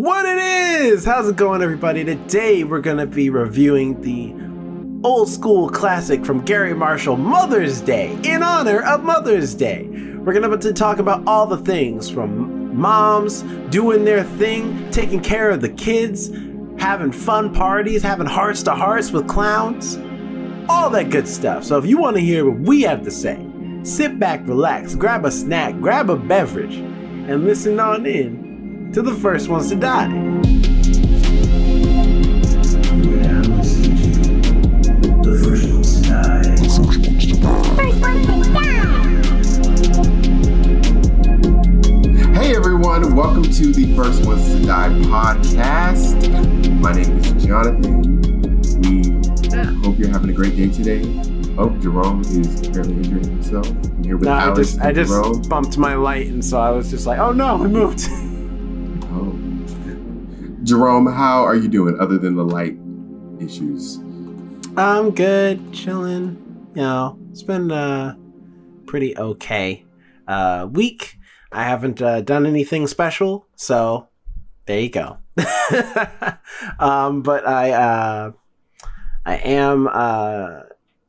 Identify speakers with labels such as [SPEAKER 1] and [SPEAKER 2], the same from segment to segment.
[SPEAKER 1] What it is! How's it going, everybody? Today we're gonna be reviewing the old school classic from Garry Marshall, Mother's Day, in honor of Mother's Day. We're gonna to talk about all the things from moms doing their thing, taking care of the kids, having fun parties, having hearts to hearts with clowns, all that good stuff. So if you want to hear what we have to say, sit back, relax, grab a snack, grab a beverage, and listen on in to the first ones to die.
[SPEAKER 2] The first ones to die.
[SPEAKER 3] Hey everyone, welcome to the First Ones to Die podcast. My name is Jonathan. We hope you're having a great day today. Oh, Jerome is apparently injuring himself. I'm here with
[SPEAKER 1] No, I
[SPEAKER 3] Alex
[SPEAKER 1] just I just
[SPEAKER 3] Jerome.
[SPEAKER 1] bumped my light, and so I was just like, oh no, I moved.
[SPEAKER 3] Jerome, how are you doing other than the light issues?
[SPEAKER 1] I'm good, chilling. You know, it's been a pretty okay uh week. I haven't uh, done anything special, so there you go. um, but I uh I am uh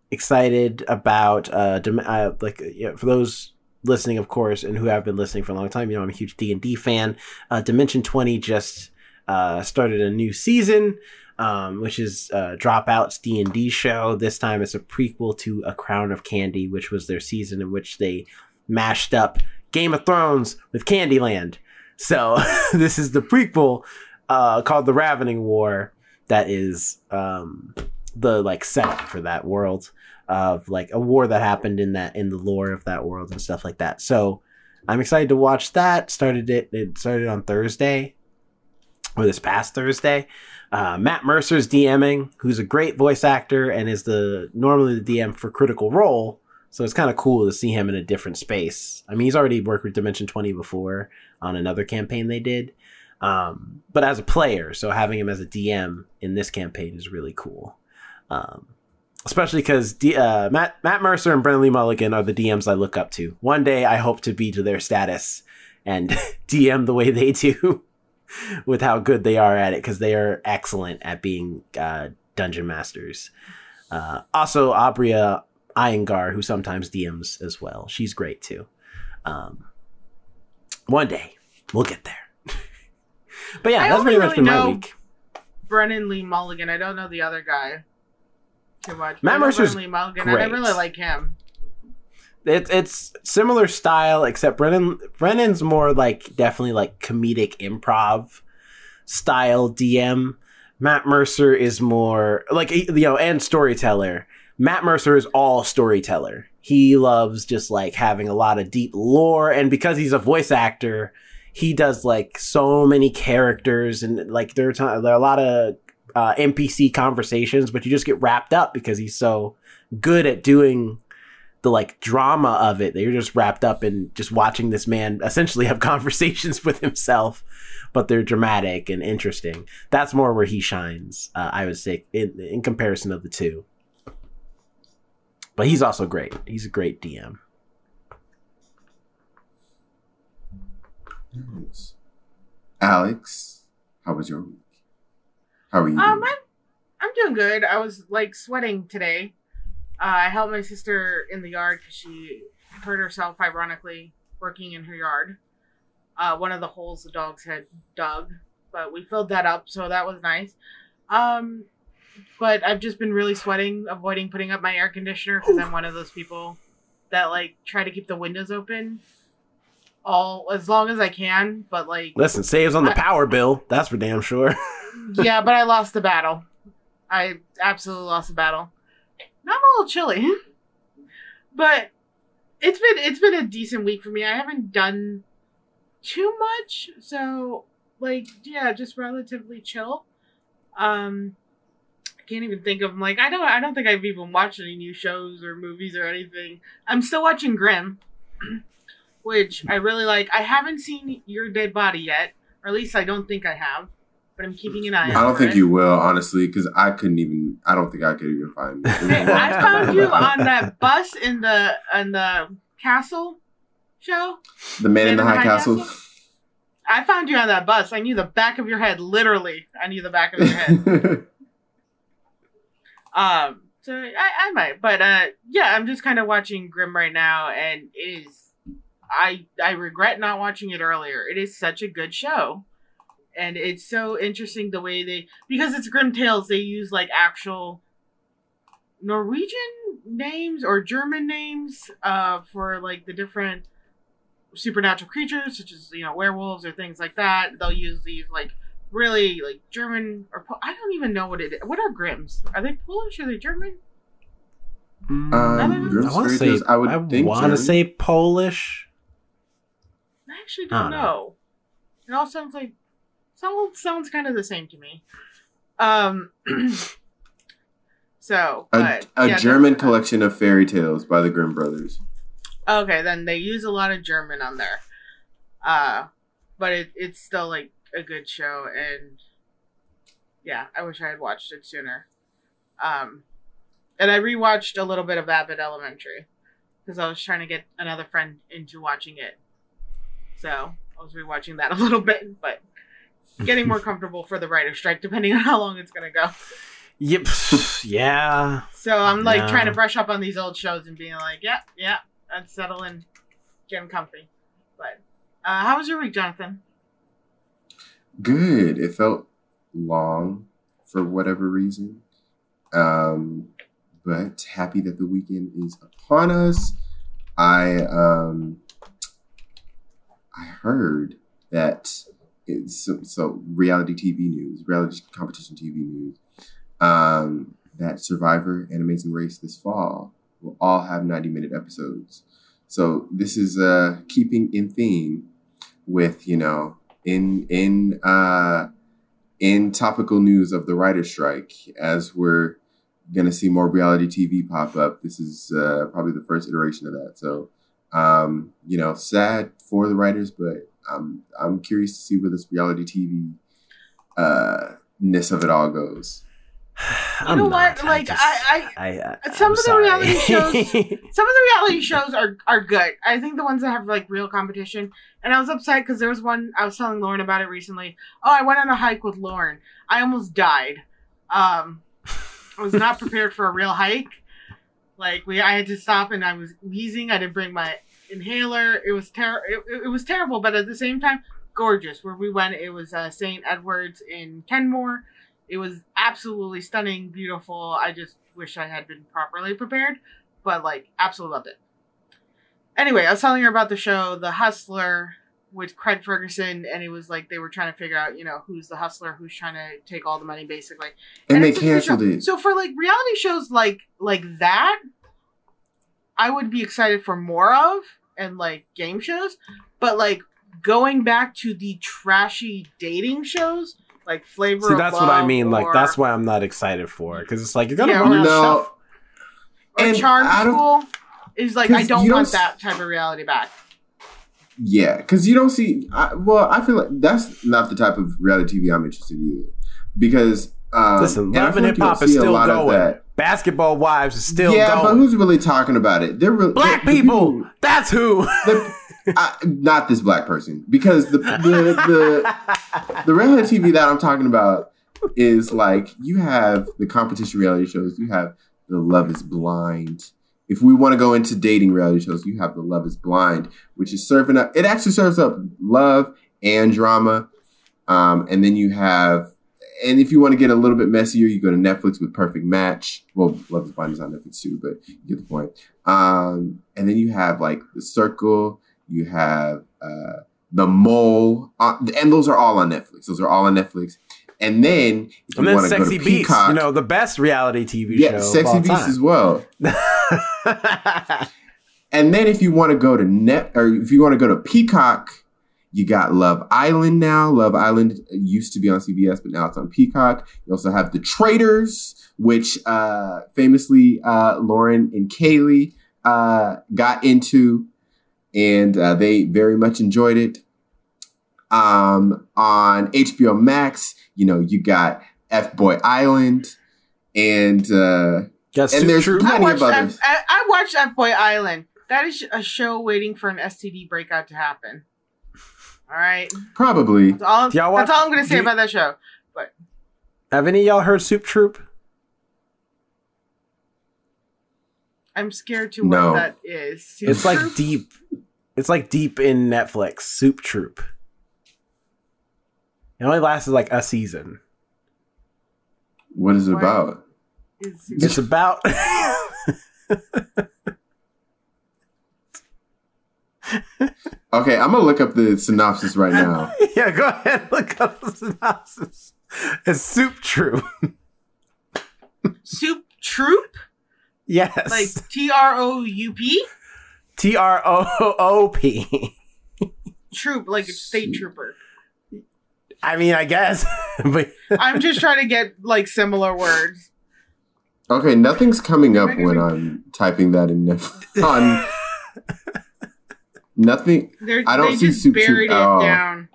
[SPEAKER 1] excited about uh, dim- uh like you know, for those listening of course and who have been listening for a long time you know i'm a huge d&d fan uh, dimension 20 just uh, started a new season um, which is uh, dropout's d&d show this time it's a prequel to a crown of candy which was their season in which they mashed up game of thrones with candyland so this is the prequel uh, called the ravening war that is um, the like setup for that world of like a war that happened in that in the lore of that world and stuff like that. So I'm excited to watch that. Started it. It started on Thursday, or this past Thursday. Uh, Matt Mercer's DMing, who's a great voice actor and is the normally the DM for Critical Role. So it's kind of cool to see him in a different space. I mean, he's already worked with Dimension 20 before on another campaign they did. Um, but as a player, so having him as a DM in this campaign is really cool. Um, especially because D- uh, Matt Matt Mercer and Brennan Lee Mulligan are the DMs I look up to. One day, I hope to be to their status and DM the way they do, with how good they are at it, because they are excellent at being uh, dungeon masters. Uh, also, Aabria Iyengar, who sometimes DMs as well, she's great too. Um, one day, we'll get there. but yeah,
[SPEAKER 4] I
[SPEAKER 1] that's pretty much
[SPEAKER 4] really
[SPEAKER 1] been my week.
[SPEAKER 4] Brennan Lee Mulligan. I don't know the other guy too much.
[SPEAKER 1] Matt Mercer's
[SPEAKER 4] Brennan Lee Mulligan. and I
[SPEAKER 1] great.
[SPEAKER 4] really like him.
[SPEAKER 1] It's it's similar style except Brennan Brennan's more like definitely like comedic improv style DM. Matt Mercer is more like you know and storyteller. Matt Mercer is all storyteller. He loves just like having a lot of deep lore and because he's a voice actor, he does like so many characters and like there are, ti- there are a lot of uh, NPC conversations, but you just get wrapped up because he's so good at doing the like drama of it that you're just wrapped up in just watching this man essentially have conversations with himself but they're dramatic and interesting that's more where he shines uh, i would say in, in comparison of the two but he's also great he's a great dm
[SPEAKER 3] Alex, how was your week? How are you?
[SPEAKER 4] Um. I'm, I'm doing good. I was like sweating today. Uh, I helped my sister in the yard because she hurt herself, ironically, working in her yard. Uh, one of the holes the dogs had dug, but we filled that up, so that was nice. Um, but I've just been really sweating, avoiding putting up my air conditioner because I'm one of those people that like try to keep the windows open all as long as I can. But like,
[SPEAKER 1] listen saves on the
[SPEAKER 4] I-
[SPEAKER 1] power bill that's for damn sure
[SPEAKER 4] yeah, but I lost the battle. I absolutely lost the battle. Now I'm a little chilly, but it's been it's been a decent week for me. I haven't done too much, so like yeah, just relatively chill. Um, I can't even think of like I don't I don't think I've even watched any new shows or movies or anything. I'm still watching Grimm, which I really like. I haven't seen Your Dead Body yet, or at least I don't think I have. But I'm keeping an eye.
[SPEAKER 3] I don't think
[SPEAKER 4] it.
[SPEAKER 3] you will, honestly, because I couldn't even. I don't think I could even find. It. It was a
[SPEAKER 4] Hey, I found you on that bus in the in the castle show.
[SPEAKER 3] The Man in the High Castle.
[SPEAKER 4] I found you on that bus. I knew the back of your head. Literally, I knew the back of your head. um, so I, I might, but uh, yeah, I'm just kind of watching Grimm right now, and it is. I I regret not watching it earlier. It is such a good show, and it's so interesting the way they because it's Grimm Tales. They use like actual Norwegian names or German names uh, for like the different supernatural creatures, such as you know werewolves or things like that. They'll use these like really like German or Po- I don't even know what it is. What are Grims? Are they Polish? Are they German?
[SPEAKER 1] Mm,
[SPEAKER 3] Um,
[SPEAKER 1] I want to
[SPEAKER 3] Fairy
[SPEAKER 1] say
[SPEAKER 3] I would
[SPEAKER 1] I want to say Polish.
[SPEAKER 4] I actually don't
[SPEAKER 1] don't
[SPEAKER 4] know.
[SPEAKER 1] know.
[SPEAKER 4] It all sounds like sounds sounds kind of the same to me. Um. so
[SPEAKER 3] a,
[SPEAKER 4] but,
[SPEAKER 3] a
[SPEAKER 4] yeah,
[SPEAKER 3] German collection of fairy tales by the Grimm brothers.
[SPEAKER 4] Okay, then they use a lot of German on there. Uh, but it, it's still like a good show, and yeah, I wish I had watched it sooner. Um, and I rewatched a little bit of Abbott Elementary because I was trying to get another friend into watching it. So I was rewatching that a little bit, but getting more comfortable for the writer strike, depending on how long it's gonna go.
[SPEAKER 1] Yep. yeah.
[SPEAKER 4] So I'm like
[SPEAKER 1] No.
[SPEAKER 4] trying to brush up on these old shows and being like, yeah, yeah, let's settle in, getting comfy. But uh, how was your week, Jonathan?
[SPEAKER 3] Good. It felt long for whatever reason. Um, but happy that the weekend is upon us. I um I heard that it's so, so reality TV news, reality competition TV news, um, that Survivor and Amazing Race this fall will all have 90 minute episodes. So this is uh keeping in theme with, you know, in in uh in topical news of the writer strike as we're gonna see more reality TV pop up. This is uh, probably the first iteration of that. So, um, you know, sad for the writers, but I'm I'm curious to see where this reality TV uh, ness of it all goes.
[SPEAKER 1] I'm
[SPEAKER 4] know
[SPEAKER 1] not.
[SPEAKER 4] what? Like,
[SPEAKER 1] just-
[SPEAKER 4] I-
[SPEAKER 1] I, I,
[SPEAKER 4] some
[SPEAKER 1] I'm
[SPEAKER 4] of the
[SPEAKER 1] sorry.
[SPEAKER 4] reality shows- Some of the reality shows are are good. I think the ones that have like real competition. And I was upset because there was one I was telling Lauren about it recently. Oh, I went on a hike with Lauren. I almost died. Um, I was not prepared for a real hike. Like we, I had to stop and I was wheezing. I didn't bring my inhaler. It was ter- it, it was terrible, but at the same time, gorgeous. Where we went, it was uh, St. Edward's in Kenmore. It was absolutely stunning, beautiful. I just wish I had been properly prepared, but like, absolutely loved it. Anyway, I was telling her about the show, The Hustler, with Craig Ferguson, and it was like they were trying to figure out, you know, who's the hustler, who's trying to take all the money, basically.
[SPEAKER 3] And, they
[SPEAKER 4] it's a good
[SPEAKER 3] canceled it.
[SPEAKER 4] So for like reality shows like like that, I would be excited for more of and like game shows, but like going back to the trashy dating shows like Flavor
[SPEAKER 1] See,
[SPEAKER 4] of
[SPEAKER 1] that's what I
[SPEAKER 4] Love
[SPEAKER 1] mean. Like, that's why I'm not excited for it because it's like you're gonna
[SPEAKER 4] Yeah,
[SPEAKER 1] run
[SPEAKER 4] or-
[SPEAKER 1] out of
[SPEAKER 3] No.
[SPEAKER 1] stuff.
[SPEAKER 4] or
[SPEAKER 3] And
[SPEAKER 4] Charm School is like I don't
[SPEAKER 3] you don't
[SPEAKER 4] want that type of reality back.
[SPEAKER 3] Yeah, because you don't see. I, well, I feel like that's not the type of reality TV I'm interested in either. Because um,
[SPEAKER 1] Listen, love and hip hop is still
[SPEAKER 3] lot of
[SPEAKER 1] going. Basketball wives is still
[SPEAKER 3] yeah, but who's really talking about it? They're really
[SPEAKER 1] Black
[SPEAKER 3] the- the
[SPEAKER 1] people. That's who.
[SPEAKER 3] the- I, not this black person, because the the the the reality TV that I'm talking about is like you have the competition reality shows, you have the Love Is Blind. If we want to go into dating reality shows, you have the Love Is Blind, which is serving up. It actually serves up love and drama, um, and then you have. And if you want to get a little bit messier, you go to Netflix with Perfect Match. Well, Love Is Blind is on Netflix too, but you get the point. Um, and then you have like The Circle. You have uh, The Mole, uh, and those are all on Netflix. Those are all on Netflix. And then if
[SPEAKER 1] and
[SPEAKER 3] you
[SPEAKER 1] then
[SPEAKER 3] to go to
[SPEAKER 1] Beast,
[SPEAKER 3] Peacock,
[SPEAKER 1] you know, the best reality TV
[SPEAKER 3] yeah,
[SPEAKER 1] show. of
[SPEAKER 3] Sexy Beast
[SPEAKER 1] time.
[SPEAKER 3] as well. And then if you want to go to Net or if you want to go to Peacock, you got Love Island now. Love Island used to be on CBS, but now it's on Peacock. You also have The Traitors, which uh, famously uh, Lauren and Kaylee uh, got into, and uh, they very much enjoyed it. Um, on HBO Max, you know, you got F Boy Island, and uh,
[SPEAKER 1] Got
[SPEAKER 3] And there's
[SPEAKER 1] Troop.
[SPEAKER 4] I
[SPEAKER 3] plenty of
[SPEAKER 4] watched
[SPEAKER 3] others.
[SPEAKER 4] F- I, I watched F Boy Island. That is a show waiting for an STD breakout to happen. All right.
[SPEAKER 3] Probably.
[SPEAKER 4] That's all,
[SPEAKER 1] Y'all watch-
[SPEAKER 4] that's all I'm going to say
[SPEAKER 1] do-
[SPEAKER 4] about that show.
[SPEAKER 1] But Have any of y'all heard Soup Troop?
[SPEAKER 4] I'm scared to
[SPEAKER 3] No.
[SPEAKER 4] what that is. Soup
[SPEAKER 1] It's like deep. It's like deep in Netflix. Soup Troop. It only lasted like a season.
[SPEAKER 3] What is it
[SPEAKER 4] What?
[SPEAKER 3] about?
[SPEAKER 4] Is-
[SPEAKER 1] It's about.
[SPEAKER 3] Okay, I'm gonna look up the synopsis right now.
[SPEAKER 1] yeah, go ahead. Look up the synopsis. It's Soup Troop.
[SPEAKER 4] Soup Troop?
[SPEAKER 1] Yes.
[SPEAKER 4] Like T R O U P?
[SPEAKER 1] T R O O P.
[SPEAKER 4] Troop, like a state trooper.
[SPEAKER 1] I mean, I guess, but
[SPEAKER 4] I'm just trying to get like similar words.
[SPEAKER 3] Okay, nothing's coming up when I'm typing that in On nothing.
[SPEAKER 4] They're,
[SPEAKER 3] I don't
[SPEAKER 4] they
[SPEAKER 3] see
[SPEAKER 4] just
[SPEAKER 3] Soup Troop
[SPEAKER 4] buried
[SPEAKER 3] at
[SPEAKER 4] it
[SPEAKER 3] all.
[SPEAKER 4] down.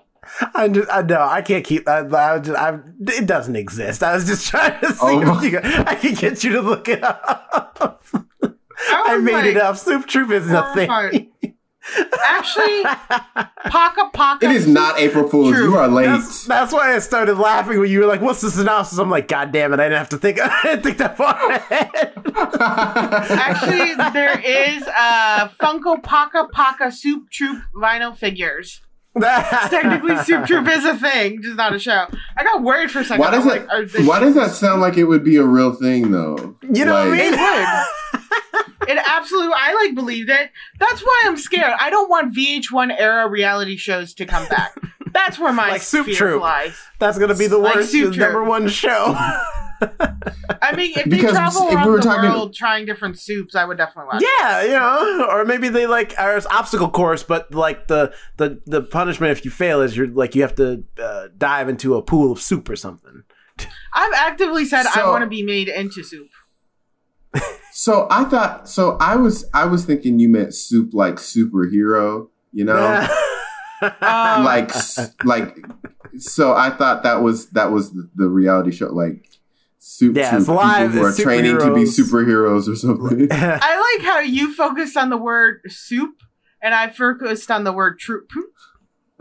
[SPEAKER 1] I just, I know I can't keep. I, I, just, I, it doesn't exist. I was just trying to see
[SPEAKER 3] Oh
[SPEAKER 1] if you, I can get you to look it up. I
[SPEAKER 4] was
[SPEAKER 1] made it up. Soup Troop isn't a thing.
[SPEAKER 4] horrified. Actually, Paka Paka.
[SPEAKER 3] It is not April Fool's.
[SPEAKER 4] True.
[SPEAKER 3] You are late.
[SPEAKER 1] That's, that's why I started laughing when you were like, "What's the synopsis?" I'm like, "God damn it! I didn't have to think. I didn't think that far ahead."
[SPEAKER 4] Actually, there is uh Funko Paka Paka Soup Troop vinyl figures. Technically, Soup Troop is a thing, just not a show. I got worried for a second.
[SPEAKER 3] why does
[SPEAKER 4] I'm
[SPEAKER 3] it?
[SPEAKER 4] like,
[SPEAKER 3] Why does that sound like it would be a real thing, though?
[SPEAKER 1] You know what I mean?
[SPEAKER 4] It would. It absolutely, I like believed it. That's why I'm scared. I don't want VH1 era reality shows to come back. That's where my
[SPEAKER 1] Like Soup
[SPEAKER 4] fear
[SPEAKER 1] Troop.
[SPEAKER 4] lies.
[SPEAKER 1] That's gonna be the
[SPEAKER 4] Like
[SPEAKER 1] worst
[SPEAKER 4] Soup Troop.
[SPEAKER 1] number one show.
[SPEAKER 4] I mean, if they travel
[SPEAKER 3] if
[SPEAKER 4] around
[SPEAKER 3] we were
[SPEAKER 4] the
[SPEAKER 3] talking-
[SPEAKER 4] world trying different soups, I would definitely watch.
[SPEAKER 1] yeah, you know, or maybe they like are obstacle course, but like the the the punishment if you fail is you're like you have to uh, dive into a pool of soup or something.
[SPEAKER 4] I've actively said I want to be made into soup.
[SPEAKER 3] So I thought. So I was. I was thinking you meant soup like superhero. You know,
[SPEAKER 4] Um,
[SPEAKER 3] like like. So I thought that was that was the, the reality show, like soup.
[SPEAKER 1] Yeah,
[SPEAKER 3] Troop,
[SPEAKER 1] it's live,
[SPEAKER 3] People who are training to be
[SPEAKER 1] superheroes.
[SPEAKER 3] superheroes or something.
[SPEAKER 4] I like how you focused on the word soup, and I focused on the word troop.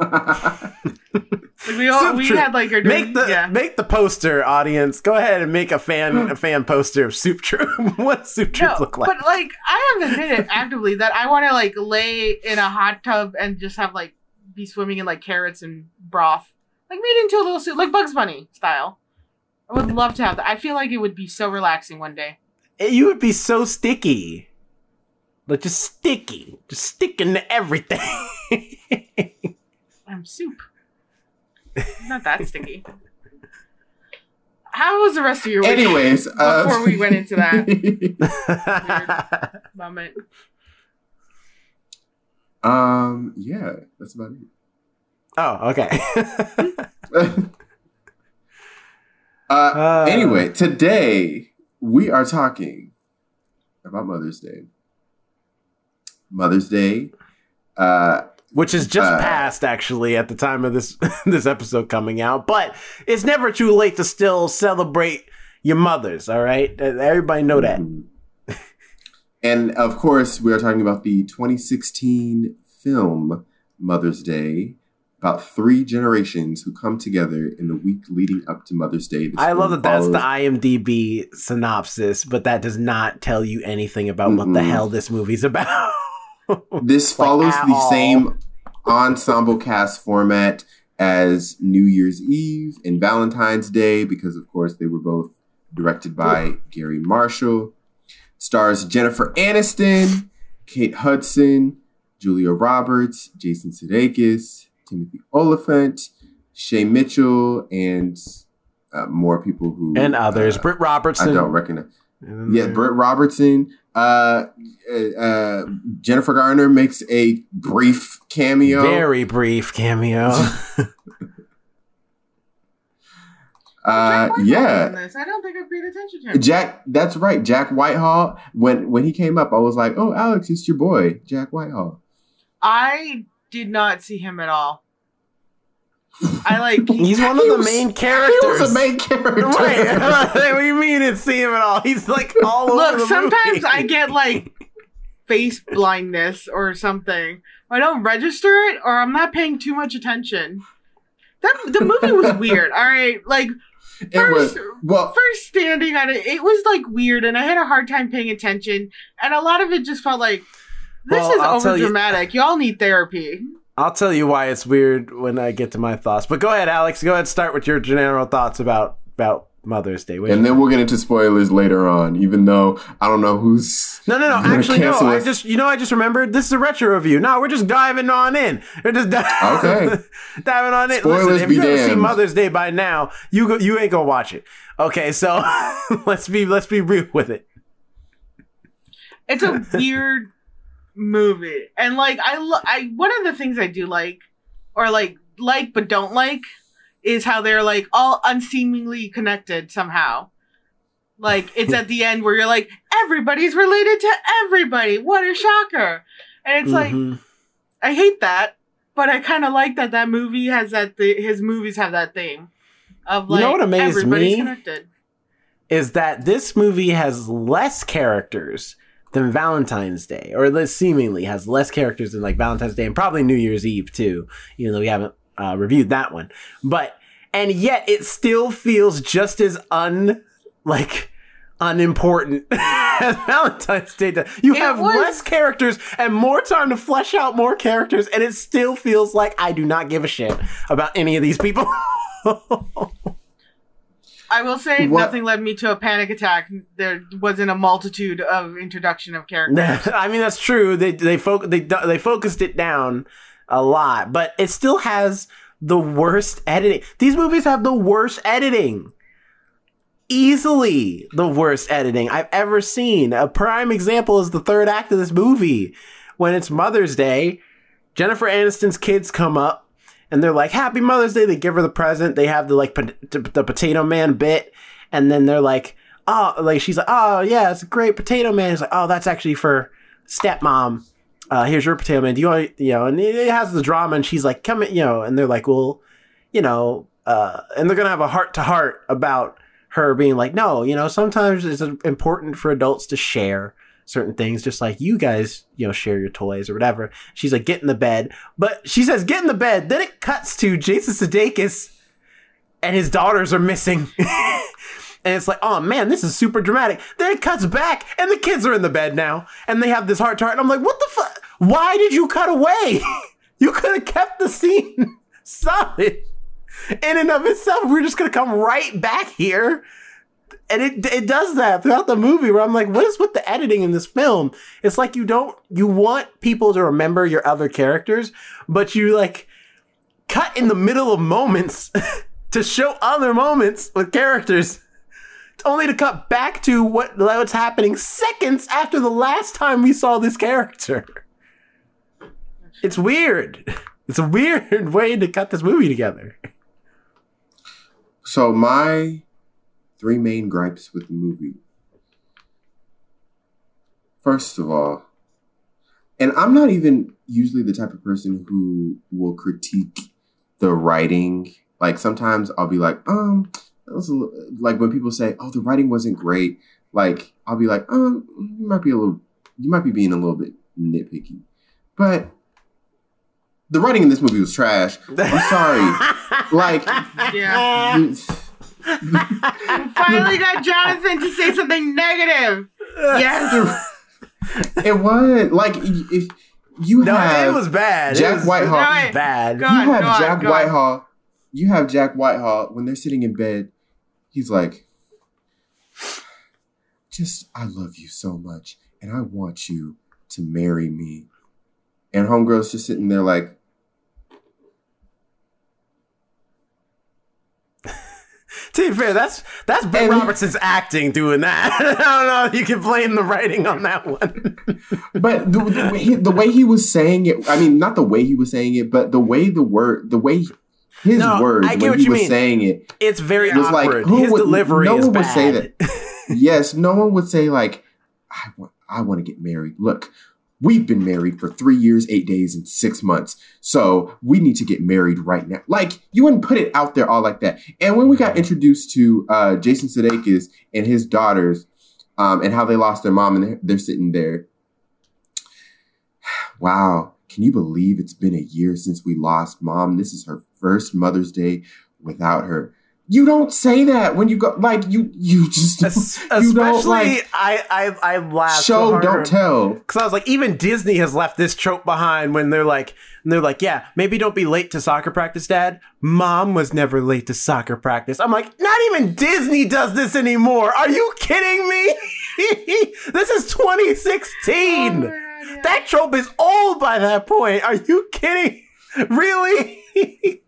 [SPEAKER 4] Like we all
[SPEAKER 1] Soup
[SPEAKER 4] we
[SPEAKER 1] Troop.
[SPEAKER 4] had like our
[SPEAKER 1] make the
[SPEAKER 4] yeah.
[SPEAKER 1] make the poster audience go ahead and make a fan a fan poster of soup troop. what does soup troop
[SPEAKER 4] No,
[SPEAKER 1] look like?
[SPEAKER 4] but like I have admitted actively that I want to like lay in a hot tub and just have like be swimming in like carrots and broth, like made into a little soup, like Bugs Bunny style. I would love to have that. I feel like it would be so relaxing one day.
[SPEAKER 1] you would be so sticky. Like just sticky. Just sticking to everything.
[SPEAKER 4] I'm soup. Not that sticky. How was the rest of your week?
[SPEAKER 3] Anyways, uh,
[SPEAKER 4] Before we went into that. moment.
[SPEAKER 3] um, yeah, that's about it.
[SPEAKER 1] oh, okay.
[SPEAKER 3] uh,
[SPEAKER 1] Uh,
[SPEAKER 3] anyway, today we are talking about Mother's Day. Mother's Day. Uh,
[SPEAKER 1] which is just
[SPEAKER 3] Uh,
[SPEAKER 1] passed actually at the time of this this episode coming out, but it's never too late to still celebrate your mothers, all right? Uh, Everybody know that.
[SPEAKER 3] Mhm. And of course, we are talking about the 2016 film Mother's Day, about three generations who come together in the week leading up to Mother's Day. This
[SPEAKER 1] I love that that's the IMDb synopsis, but that does not tell you anything about what the hell this movie's about.
[SPEAKER 3] This follows the
[SPEAKER 1] all.
[SPEAKER 3] same ensemble cast format as New Year's Eve and Valentine's Day, because of course they were both directed by Garry Marshall. Stars Jennifer Aniston, Kate Hudson, Julia Roberts, Jason Sudeikis, Timothy Olyphant, Shay Mitchell, and uh, more people who
[SPEAKER 1] and others.
[SPEAKER 3] uh,
[SPEAKER 1] Britt Robertson.
[SPEAKER 3] I don't recognize.
[SPEAKER 1] And
[SPEAKER 3] Yeah, Britt Robertson. Uh, uh, uh, Jennifer Garner makes a brief cameo.
[SPEAKER 1] Very brief cameo.
[SPEAKER 3] uh,
[SPEAKER 4] Jack Whitehall in
[SPEAKER 3] yeah,
[SPEAKER 4] this. I don't think I paid attention to him.
[SPEAKER 3] Jack. That's right, Jack Whitehall. When when he came up, I was like, "Oh, Alex, it's your boy, Jack Whitehall."
[SPEAKER 4] I did not see him at all. I like.
[SPEAKER 1] He's one of
[SPEAKER 3] He
[SPEAKER 1] the
[SPEAKER 3] was-
[SPEAKER 1] main
[SPEAKER 3] He
[SPEAKER 1] characters.
[SPEAKER 3] was a main character.
[SPEAKER 1] Wait, what do you mean it's see him at all? He's like all over
[SPEAKER 4] Look, sometimes
[SPEAKER 1] movie.
[SPEAKER 4] I get like face blindness or something I don't register it, or I'm not paying too much attention. That the movie was weird. All right, like
[SPEAKER 3] It
[SPEAKER 4] first,
[SPEAKER 3] was well.
[SPEAKER 4] first standing on it, it was like weird, and I had a hard time paying attention, and a lot of it just felt like this
[SPEAKER 1] Well,
[SPEAKER 4] is
[SPEAKER 1] I'll tell
[SPEAKER 4] over
[SPEAKER 1] you-
[SPEAKER 4] dramatic. Y'all need therapy.
[SPEAKER 1] I'll tell you why it's weird when I get to my thoughts. But go ahead, Alex. Go ahead and start with your general thoughts about about Mother's Day. What
[SPEAKER 3] And then we'll get into spoilers later on, even though I don't know who's.
[SPEAKER 1] no, no, no.
[SPEAKER 3] gonna
[SPEAKER 1] Actually, no.
[SPEAKER 3] cancel
[SPEAKER 1] I just, you know, I just remembered. This is a retro review. No, we're just diving on in. We're just di-
[SPEAKER 3] Okay.
[SPEAKER 1] diving on in.
[SPEAKER 3] Spoilers
[SPEAKER 1] Listen, if you haven't seen. Mother's Day by now, you go, you ain't gonna watch it. Okay, so let's be let's be real with it.
[SPEAKER 4] It's a weird movie, and like I, lo- I one of the things I do like, or like like but don't like, is how they're like all unseemingly connected somehow. Like it's at the end where you're like everybody's related to everybody. What a shocker! And it's like
[SPEAKER 1] Mhm.
[SPEAKER 4] I hate that, but I kind of like that that movie has that. Th- his movies have that thing of like You
[SPEAKER 1] know what amazed
[SPEAKER 4] everybody's
[SPEAKER 1] me?
[SPEAKER 4] connected.
[SPEAKER 1] is that this movie has less characters than Valentine's Day, or at least seemingly has less characters than like Valentine's Day and probably New Year's Eve too, even though we haven't uh, reviewed that one. But and yet it still feels just as un like unimportant as Valentine's Day does. You
[SPEAKER 4] It
[SPEAKER 1] have
[SPEAKER 4] was-
[SPEAKER 1] less characters and more time to flesh out more characters, and it still feels like I do not give a shit about any of these people.
[SPEAKER 4] I will say
[SPEAKER 3] What-
[SPEAKER 4] nothing led me to a panic attack. There wasn't a multitude of introduction of characters.
[SPEAKER 1] I mean that's true. They they foc- they they focused it down a lot, but it still has the worst editing. These movies have the worst editing. Easily the worst editing I've ever seen. A prime example is the third act of this movie. When it's Mother's Day, Jennifer Aniston's kids come up and they're like, Happy Mother's Day. They give her the present. They have the like po- the potato man bit. And then they're like, Oh, like she's like, Oh, yeah, it's a great potato man. He's like, Oh, that's actually for stepmom. Uh, here's your potato man. Do you want, you know, and it has the drama. And she's like, Come in, you know, and they're like, Well, you know, uh, and they're to have a heart to heart about her being like, No, you know, sometimes it's important for adults to share certain things, just like you guys, you know, share your toys or whatever. She's like, get in the bed. But she says, get in the bed. Then it cuts to Jason Sudeikis and his daughters are missing. and it's like, oh man, this is super dramatic. Then it cuts back and the kids are in the bed now and they have this heart to heart. And I'm like, what the fuck? Why did you cut away? you could have kept the scene solid in and of itself. We're just to come right back here and it it does that throughout the movie where I'm like, what is with the editing in this film? It's like you don't you want people to remember your other characters, but you like cut in the middle of moments to show other moments with characters. Only to cut back to what what's happening seconds after the last time we saw this character. It's weird. It's a weird way to cut this movie together.
[SPEAKER 3] So my three main gripes with the movie. First of all, and I'm not even usually the type of person who will critique the writing. Like sometimes I'll be like, um, that was a like when people say, "Oh, the writing wasn't great." Like I'll be like, um, you might be a little, you might be being a little bit nitpicky, but the writing in this movie was trash. I'm sorry. Like,
[SPEAKER 4] Yeah.
[SPEAKER 3] You-
[SPEAKER 4] Finally got Jonathan to say something negative. Yes.
[SPEAKER 3] It was like if you
[SPEAKER 1] No,
[SPEAKER 3] have
[SPEAKER 1] it was bad.
[SPEAKER 3] Jack
[SPEAKER 1] it was,
[SPEAKER 3] Whitehall.
[SPEAKER 1] It was bad.
[SPEAKER 4] Go
[SPEAKER 3] you
[SPEAKER 4] on,
[SPEAKER 3] have
[SPEAKER 4] go on,
[SPEAKER 3] Jack
[SPEAKER 4] go on.
[SPEAKER 3] Whitehall. You have Jack Whitehall when they're sitting in bed. He's like, "Just I love you so much, and I want you to marry me." And homegirl's just sitting there like,
[SPEAKER 1] To be fair, that's that's Ben
[SPEAKER 3] And-
[SPEAKER 1] Robertson's acting doing that. I don't know you can blame the writing on that one.
[SPEAKER 3] but the, the, way he, the way he was saying it, I mean, not the way he was saying it, but the way the word, the way his
[SPEAKER 1] No,
[SPEAKER 3] words when
[SPEAKER 1] what
[SPEAKER 3] he was
[SPEAKER 1] mean.
[SPEAKER 3] saying it,
[SPEAKER 1] It's very
[SPEAKER 3] was like, who
[SPEAKER 1] His
[SPEAKER 3] would-
[SPEAKER 1] delivery
[SPEAKER 3] no
[SPEAKER 1] is
[SPEAKER 3] one would say that. yes, no one would say like, I want, I want to get married. Look, we've been married for three years, eight days, and six months, so we need to get married right now. Like you wouldn't put it out there all like that. And when we got introduced to uh, Jason Sudeikis and his daughters, um, and how they lost their mom, and they're, they're sitting there. Wow, Can you believe it's been a year since we lost mom? This is her first Mother's Day without her. You don't say that when you go like you you just
[SPEAKER 1] Es-
[SPEAKER 3] you don't,
[SPEAKER 1] Especially,
[SPEAKER 3] like,
[SPEAKER 1] I I I laughed.
[SPEAKER 3] show don't tell.
[SPEAKER 1] Because I was like, even Disney has left this trope behind when they're like, and they're like, yeah, maybe don't be late to soccer practice, Dad. Mom was never late to soccer practice. I'm like, not even Disney does this anymore. Are you kidding me? this is 2016.
[SPEAKER 4] Oh yeah.
[SPEAKER 1] That trope is old by that point. Are you kidding? Really?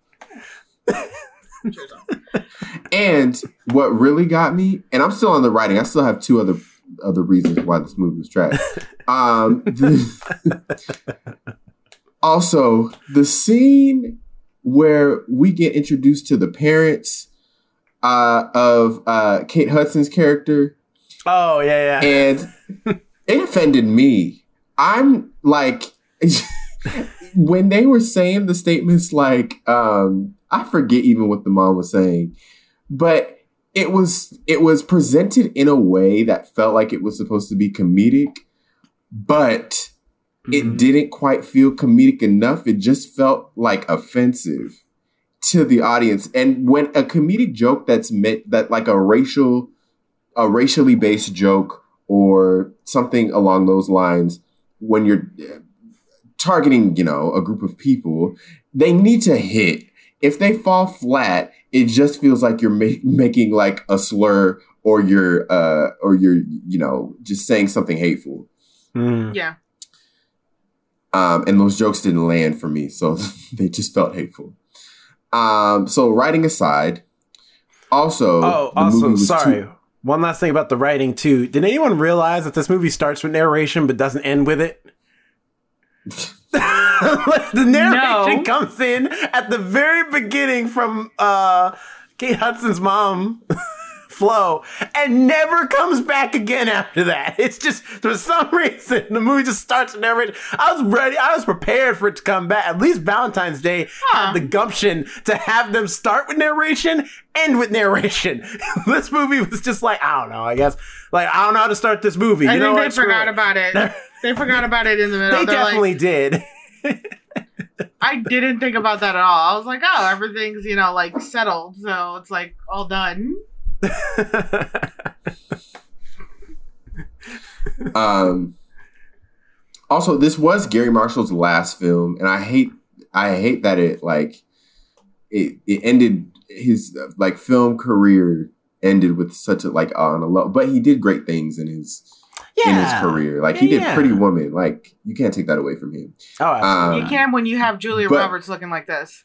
[SPEAKER 3] And what really got me, and I'm still on the writing. I still have two other other reasons why this movie was trash. Um, the- also, the scene where we get introduced to the parents uh, of uh, Kate Hudson's character,
[SPEAKER 1] oh yeah, yeah.
[SPEAKER 3] and it offended me. I'm like, when they were saying the statements, like, um, I forget even what the mom was saying, but it was it was presented in a way that felt like it was supposed to be comedic, but it
[SPEAKER 1] Mhm.
[SPEAKER 3] didn't quite feel comedic enough. It just felt like offensive to the audience. And when a comedic joke that's meant that like a racial, a racially based joke or something along those lines, when you're targeting, you know, a group of people, they need to hit. If they fall flat, it just feels like you're ma- making like a slur or you're uh or you're you know just saying something hateful.
[SPEAKER 1] Mm.
[SPEAKER 4] Yeah.
[SPEAKER 3] Um, and those jokes didn't land for me, so they just felt hateful. Um, so writing aside, also,
[SPEAKER 1] Oh,
[SPEAKER 3] the
[SPEAKER 1] also, sorry.
[SPEAKER 3] too-
[SPEAKER 1] One last thing about the writing too. Did anyone realize that this movie starts with narration but doesn't end with it? the narration
[SPEAKER 4] No.
[SPEAKER 1] comes in at the very beginning from uh, Kate Hudson's mom, Flo, and never comes back again after that. It's just for some reason the movie just starts with narration. I was ready. I was prepared for it to come back. At least Valentine's Day
[SPEAKER 4] Huh.
[SPEAKER 1] had the gumption to have them start with narration, end with narration. this movie was just like I don't know. I guess like I don't know how to start this movie.
[SPEAKER 4] I
[SPEAKER 1] you know
[SPEAKER 4] think they
[SPEAKER 1] what?
[SPEAKER 4] Forgot
[SPEAKER 1] it.
[SPEAKER 4] about it. they forgot about it in the middle.
[SPEAKER 1] They
[SPEAKER 4] They're
[SPEAKER 1] definitely did.
[SPEAKER 4] I didn't think about that at all. I was like, oh, everything's you know like settled, so it's like all done.
[SPEAKER 3] Um, also, this was Garry Marshall's last film, and I hate I hate that it like it it ended his like film career ended with such a like on a low, but he did great things in his in his career. Like he did
[SPEAKER 1] yeah.
[SPEAKER 3] Pretty Woman. Like you can't take that away from him.
[SPEAKER 1] Oh.
[SPEAKER 3] Um,
[SPEAKER 4] you can when you have Julia
[SPEAKER 3] but-
[SPEAKER 4] Roberts looking like this.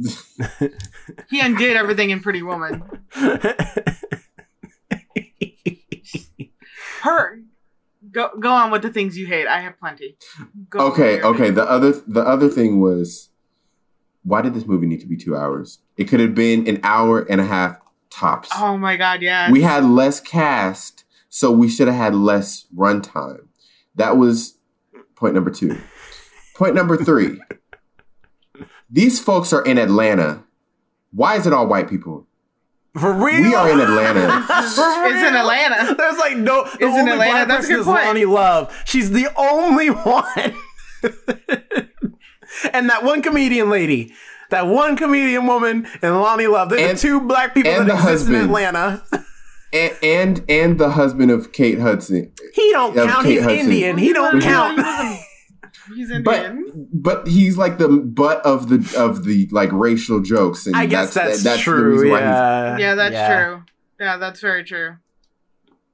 [SPEAKER 4] He undid everything in Pretty Woman. Her, go go on with the things you hate. I have plenty. Go
[SPEAKER 3] okay,
[SPEAKER 4] with your-
[SPEAKER 3] okay. The other the other thing was why did this movie need to be two hours? It could have been an hour and a half tops.
[SPEAKER 4] Oh my god, yeah.
[SPEAKER 3] we had less cast, so we should have had less runtime. That was point number two. Point number three. These folks are in Atlanta. Why is it all white people?
[SPEAKER 1] For real?
[SPEAKER 3] We are in Atlanta.
[SPEAKER 1] For
[SPEAKER 4] It's in? Atlanta.
[SPEAKER 1] There's like no. The
[SPEAKER 4] It's in Atlanta.
[SPEAKER 1] black
[SPEAKER 4] That's a
[SPEAKER 1] person
[SPEAKER 4] good
[SPEAKER 1] is
[SPEAKER 4] point.
[SPEAKER 1] Loni Love. She's the only one. and that one comedian lady, that one comedian woman, and Loni Love. They're
[SPEAKER 3] And-
[SPEAKER 1] the two black people that
[SPEAKER 3] the
[SPEAKER 1] exist in. Atlanta.
[SPEAKER 3] and, and and the husband of Kate Hudson.
[SPEAKER 1] He don't count.
[SPEAKER 3] Kate
[SPEAKER 1] He's
[SPEAKER 3] Hudson.
[SPEAKER 1] Indian. He don't
[SPEAKER 4] He
[SPEAKER 1] count.
[SPEAKER 4] wasn't- He's
[SPEAKER 3] But
[SPEAKER 4] Indian.
[SPEAKER 3] but he's like the butt of the of the like racial jokes, and
[SPEAKER 1] I guess that's,
[SPEAKER 3] that's, the
[SPEAKER 1] true.
[SPEAKER 3] reason why he's
[SPEAKER 1] yeah.
[SPEAKER 4] yeah, that's
[SPEAKER 1] yeah.
[SPEAKER 4] true. Yeah, that's very true.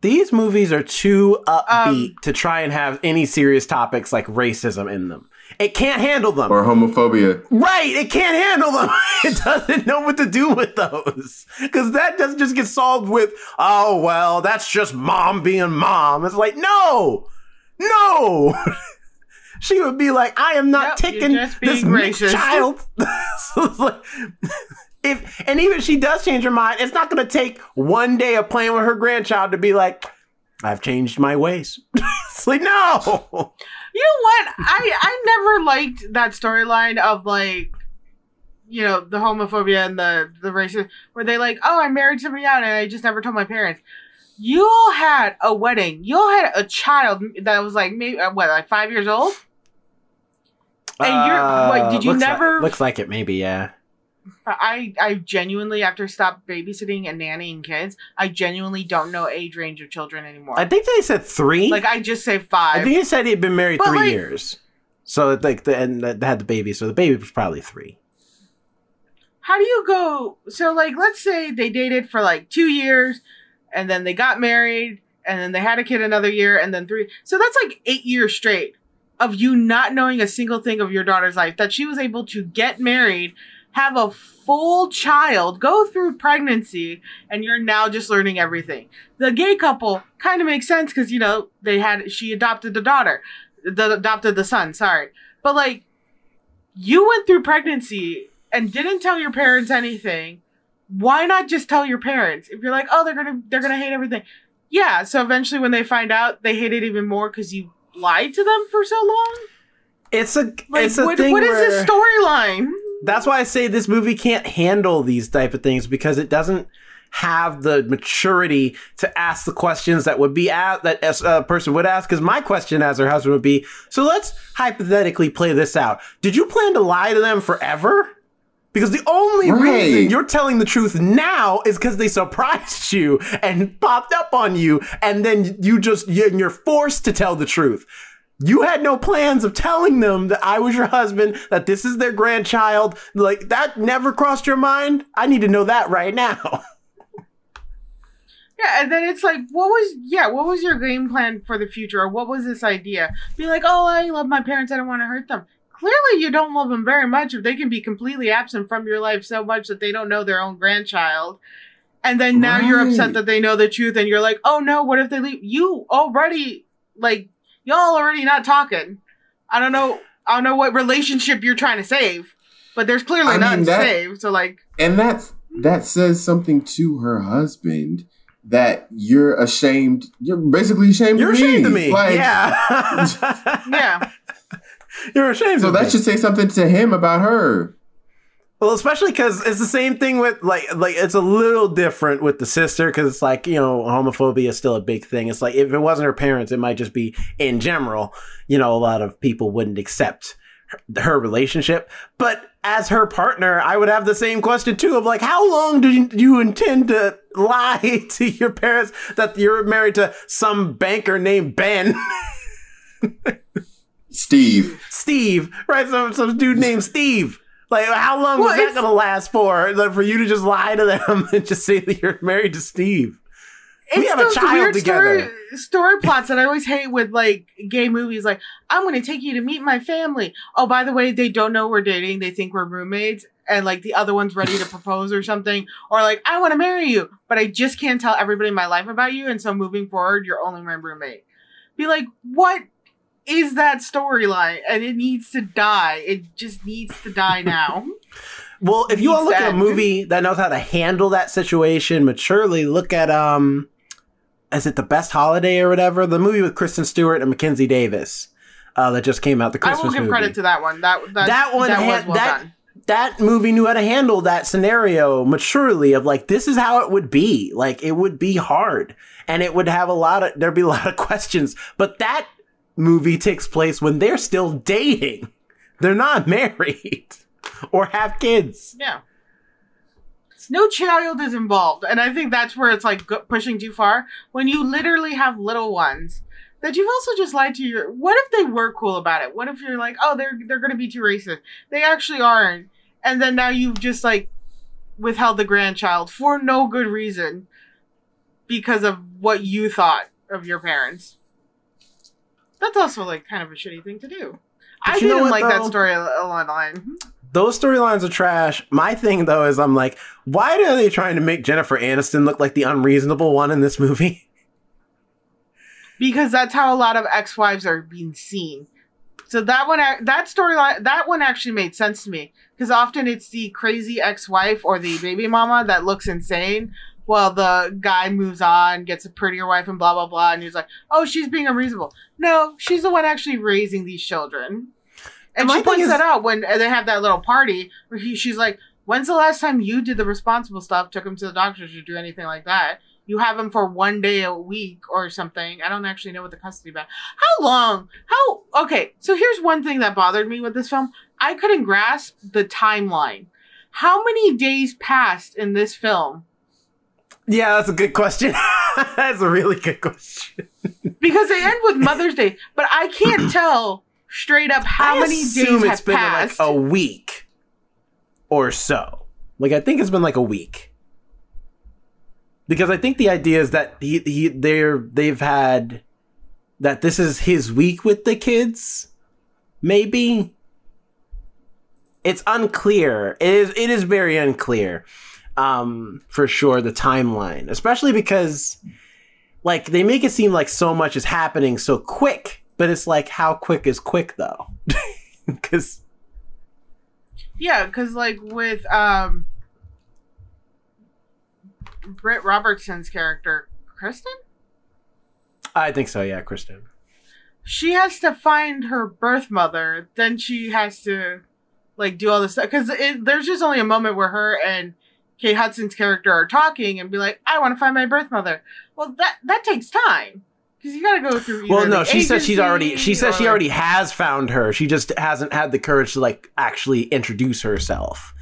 [SPEAKER 1] These movies are too upbeat
[SPEAKER 4] Um,
[SPEAKER 1] to try and have any serious topics like racism in them. It can't handle them.
[SPEAKER 3] or homophobia.
[SPEAKER 1] Right, it can't handle them. It doesn't know what to do with those. Because that doesn't just get solved with, oh, well, that's just mom being mom. It's like, no, no. she would be like, I am not
[SPEAKER 4] Yep,
[SPEAKER 1] taking this
[SPEAKER 4] being
[SPEAKER 1] mixed
[SPEAKER 4] racist.
[SPEAKER 1] child. so it's like, if, and even if she does change her mind, it's not going to take one day of playing with her grandchild to be like, I've changed my ways. it's like, no.
[SPEAKER 4] You know what? I I never liked that storyline of like, you know, the homophobia and the the racism, where they like, oh, I married somebody out and I just never told my parents. You all had a wedding. You all had a child that was like maybe uh, what, like five years old. And you're- like did you
[SPEAKER 1] Uh, looks
[SPEAKER 4] never-
[SPEAKER 1] Like, looks like it, maybe. Yeah.
[SPEAKER 4] I I genuinely after stop babysitting and nannying kids, I genuinely don't know age range of children anymore.
[SPEAKER 1] I think they said three.
[SPEAKER 4] like I just say five.
[SPEAKER 1] I think he said he'd been married
[SPEAKER 4] But,
[SPEAKER 1] three
[SPEAKER 4] like-
[SPEAKER 1] years. So like the and they had the baby, so the baby was probably three.
[SPEAKER 4] How do you go? So like, let's say they dated for like two years, and then they got married, and then they had a kid another year, and then three. So that's like eight years straight of you not knowing a single thing of your daughter's life. That she was able to get married, have a full child, go through pregnancy, and you're now just learning everything. The gay couple kind of makes sense because you know they had she adopted the daughter, the adopted the son. Sorry, but like you went through pregnancy and didn't tell your parents anything, why not just tell your parents? If you're like, oh, they're gonna they're gonna hate everything. Yeah, so eventually when they find out, they hate it even more because you lied to them for so long.
[SPEAKER 1] It's a
[SPEAKER 4] Like,
[SPEAKER 1] it's a
[SPEAKER 4] what,
[SPEAKER 1] thing
[SPEAKER 4] what is
[SPEAKER 1] where
[SPEAKER 4] this storyline?
[SPEAKER 1] That's why I say this movie can't handle these type of things because it doesn't have the maturity to ask the questions that would be asked that a person would ask. Because my question as her husband would be, so let's hypothetically play this out. Did you plan to lie to them forever? Because the only
[SPEAKER 3] Right.
[SPEAKER 1] reason you're telling the truth now is because they surprised you and popped up on you, and then you just you're forced to tell the truth. You had no plans of telling them that I was your husband, that this is their grandchild. Like that never crossed your mind. I need to know that right now.
[SPEAKER 4] Yeah, and then it's like, what was yeah, what was your game plan for the future, or what was this idea? Be like, oh, I love my parents, I don't want to hurt them. Clearly, you don't love them very much if they can be completely absent from your life so much that they don't know their own grandchild. And then now you're upset that they know the truth, and you're like, oh no, what if they leave? You already like y'all already not talking. I don't know. I don't know what relationship you're trying to save, but there's clearly
[SPEAKER 3] I mean,
[SPEAKER 4] none to save. So like,
[SPEAKER 3] And that's that says something to her husband that you're ashamed. You're basically ashamed.
[SPEAKER 1] You're
[SPEAKER 3] of me.
[SPEAKER 1] ashamed of me.
[SPEAKER 3] Like,
[SPEAKER 1] yeah.
[SPEAKER 4] yeah.
[SPEAKER 1] You're ashamed
[SPEAKER 3] So
[SPEAKER 1] of
[SPEAKER 3] that
[SPEAKER 1] me.
[SPEAKER 3] should say something to him about her.
[SPEAKER 1] Well, especially because it's the same thing with like like it's a little different with the sister because it's like you know homophobia is still a big thing. It's like if it wasn't her parents, it might just be in general. You know, a lot of people wouldn't accept her, her relationship. But as her partner, I would have the same question too of like, how long do you, do you intend to lie to your parents that you're married to some banker named Ben?
[SPEAKER 3] Steve.
[SPEAKER 1] Steve, right? Some some dude named Steve. Like, how long
[SPEAKER 4] Well,
[SPEAKER 1] was that going to last for? Like, for you to just lie to them and just say that you're married to Steve? We have a child together.
[SPEAKER 4] Story, story plots that I always hate with like gay movies. Like, I'm going to take you to meet my family. Oh, by the way, they don't know we're dating. They think we're roommates. And like the other one's ready to propose or something. Or like, I want to marry you, but I just can't tell everybody in my life about you. And so moving forward, you're only my roommate. Be like, what is that storyline? And it needs to die. It just needs to die now.
[SPEAKER 1] Well, if you want to look at a movie that knows how to handle that situation maturely, look at um, is it the Best Holiday or whatever? The movie with Kristen Stewart and Mackenzie Davis uh, that just came out. The
[SPEAKER 4] I
[SPEAKER 1] Christmas
[SPEAKER 4] will give
[SPEAKER 1] movie.
[SPEAKER 4] credit to that one. That that,
[SPEAKER 1] That one
[SPEAKER 4] that well
[SPEAKER 1] that- that movie knew how to handle that scenario maturely of like this is how it would be like it would be hard and it would have a lot of there'd be a lot of questions but that movie takes place when they're still dating they're not married or have kids
[SPEAKER 4] Yeah. No child is involved. And I think that's where it's like pushing too far. When you literally have little ones that you've also just lied to your. What if they were cool about it? What if you're like, oh, they're, they're to be too racist? They actually aren't. And then now you've just like withheld the grandchild for no good reason because of what you thought of your parents. That's also like kind of a shitty thing to do.
[SPEAKER 1] But
[SPEAKER 4] I didn't
[SPEAKER 1] what,
[SPEAKER 4] like that
[SPEAKER 1] though?
[SPEAKER 4] storyline.
[SPEAKER 1] those storylines are trash my thing though is i'm like why are they trying to make jennifer aniston look like the unreasonable one in this movie
[SPEAKER 4] because that's how a lot of ex-wives are being seen. So that one, that storyline, that one actually made sense to me because often it's the crazy ex-wife or the baby mama that looks insane, while the guy moves on, gets a prettier wife, and blah blah blah, and he's like, "Oh, she's being unreasonable." No, she's the one actually raising these children, and
[SPEAKER 1] My
[SPEAKER 4] she points
[SPEAKER 1] is-
[SPEAKER 4] that out when they have that little party where he, she's like, "When's the last time you did the responsible stuff, took him to the doctors, or do anything like that?" you have him for one day a week or something. I don't actually know what the custody about. How long? How okay, so here's one thing that bothered me with this film. I couldn't grasp the timeline. How many days passed in this film?
[SPEAKER 1] Yeah, that's a good question. that's a really good question.
[SPEAKER 4] Because they end with Mother's Day, but I can't tell straight up how
[SPEAKER 1] I
[SPEAKER 4] many
[SPEAKER 1] assume
[SPEAKER 4] days
[SPEAKER 1] it's
[SPEAKER 4] have
[SPEAKER 1] been
[SPEAKER 4] passed.
[SPEAKER 1] like a week or so. Like I think it's been like a week. Because I think the idea is that he, he they're they've had that this is his week with the kids. Maybe it's unclear. It is it is very unclear. Um for sure the timeline, especially because like they make it seem like so much is happening so quick, but it's like how quick is quick though? Cuz
[SPEAKER 4] Yeah, because like with um Britt Robertson's character, Kristen,
[SPEAKER 1] I think so, yeah, Kristen.
[SPEAKER 4] she has to find her birth mother. Then she has to like do all this stuff because there's just only a moment where her and Kate Hudson's character are talking and be like, "I want to find my birth mother." Well, that that takes time because you got to go through.
[SPEAKER 1] Well, no, she says she's already she says she already has found her. She just hasn't had the courage to like actually introduce herself.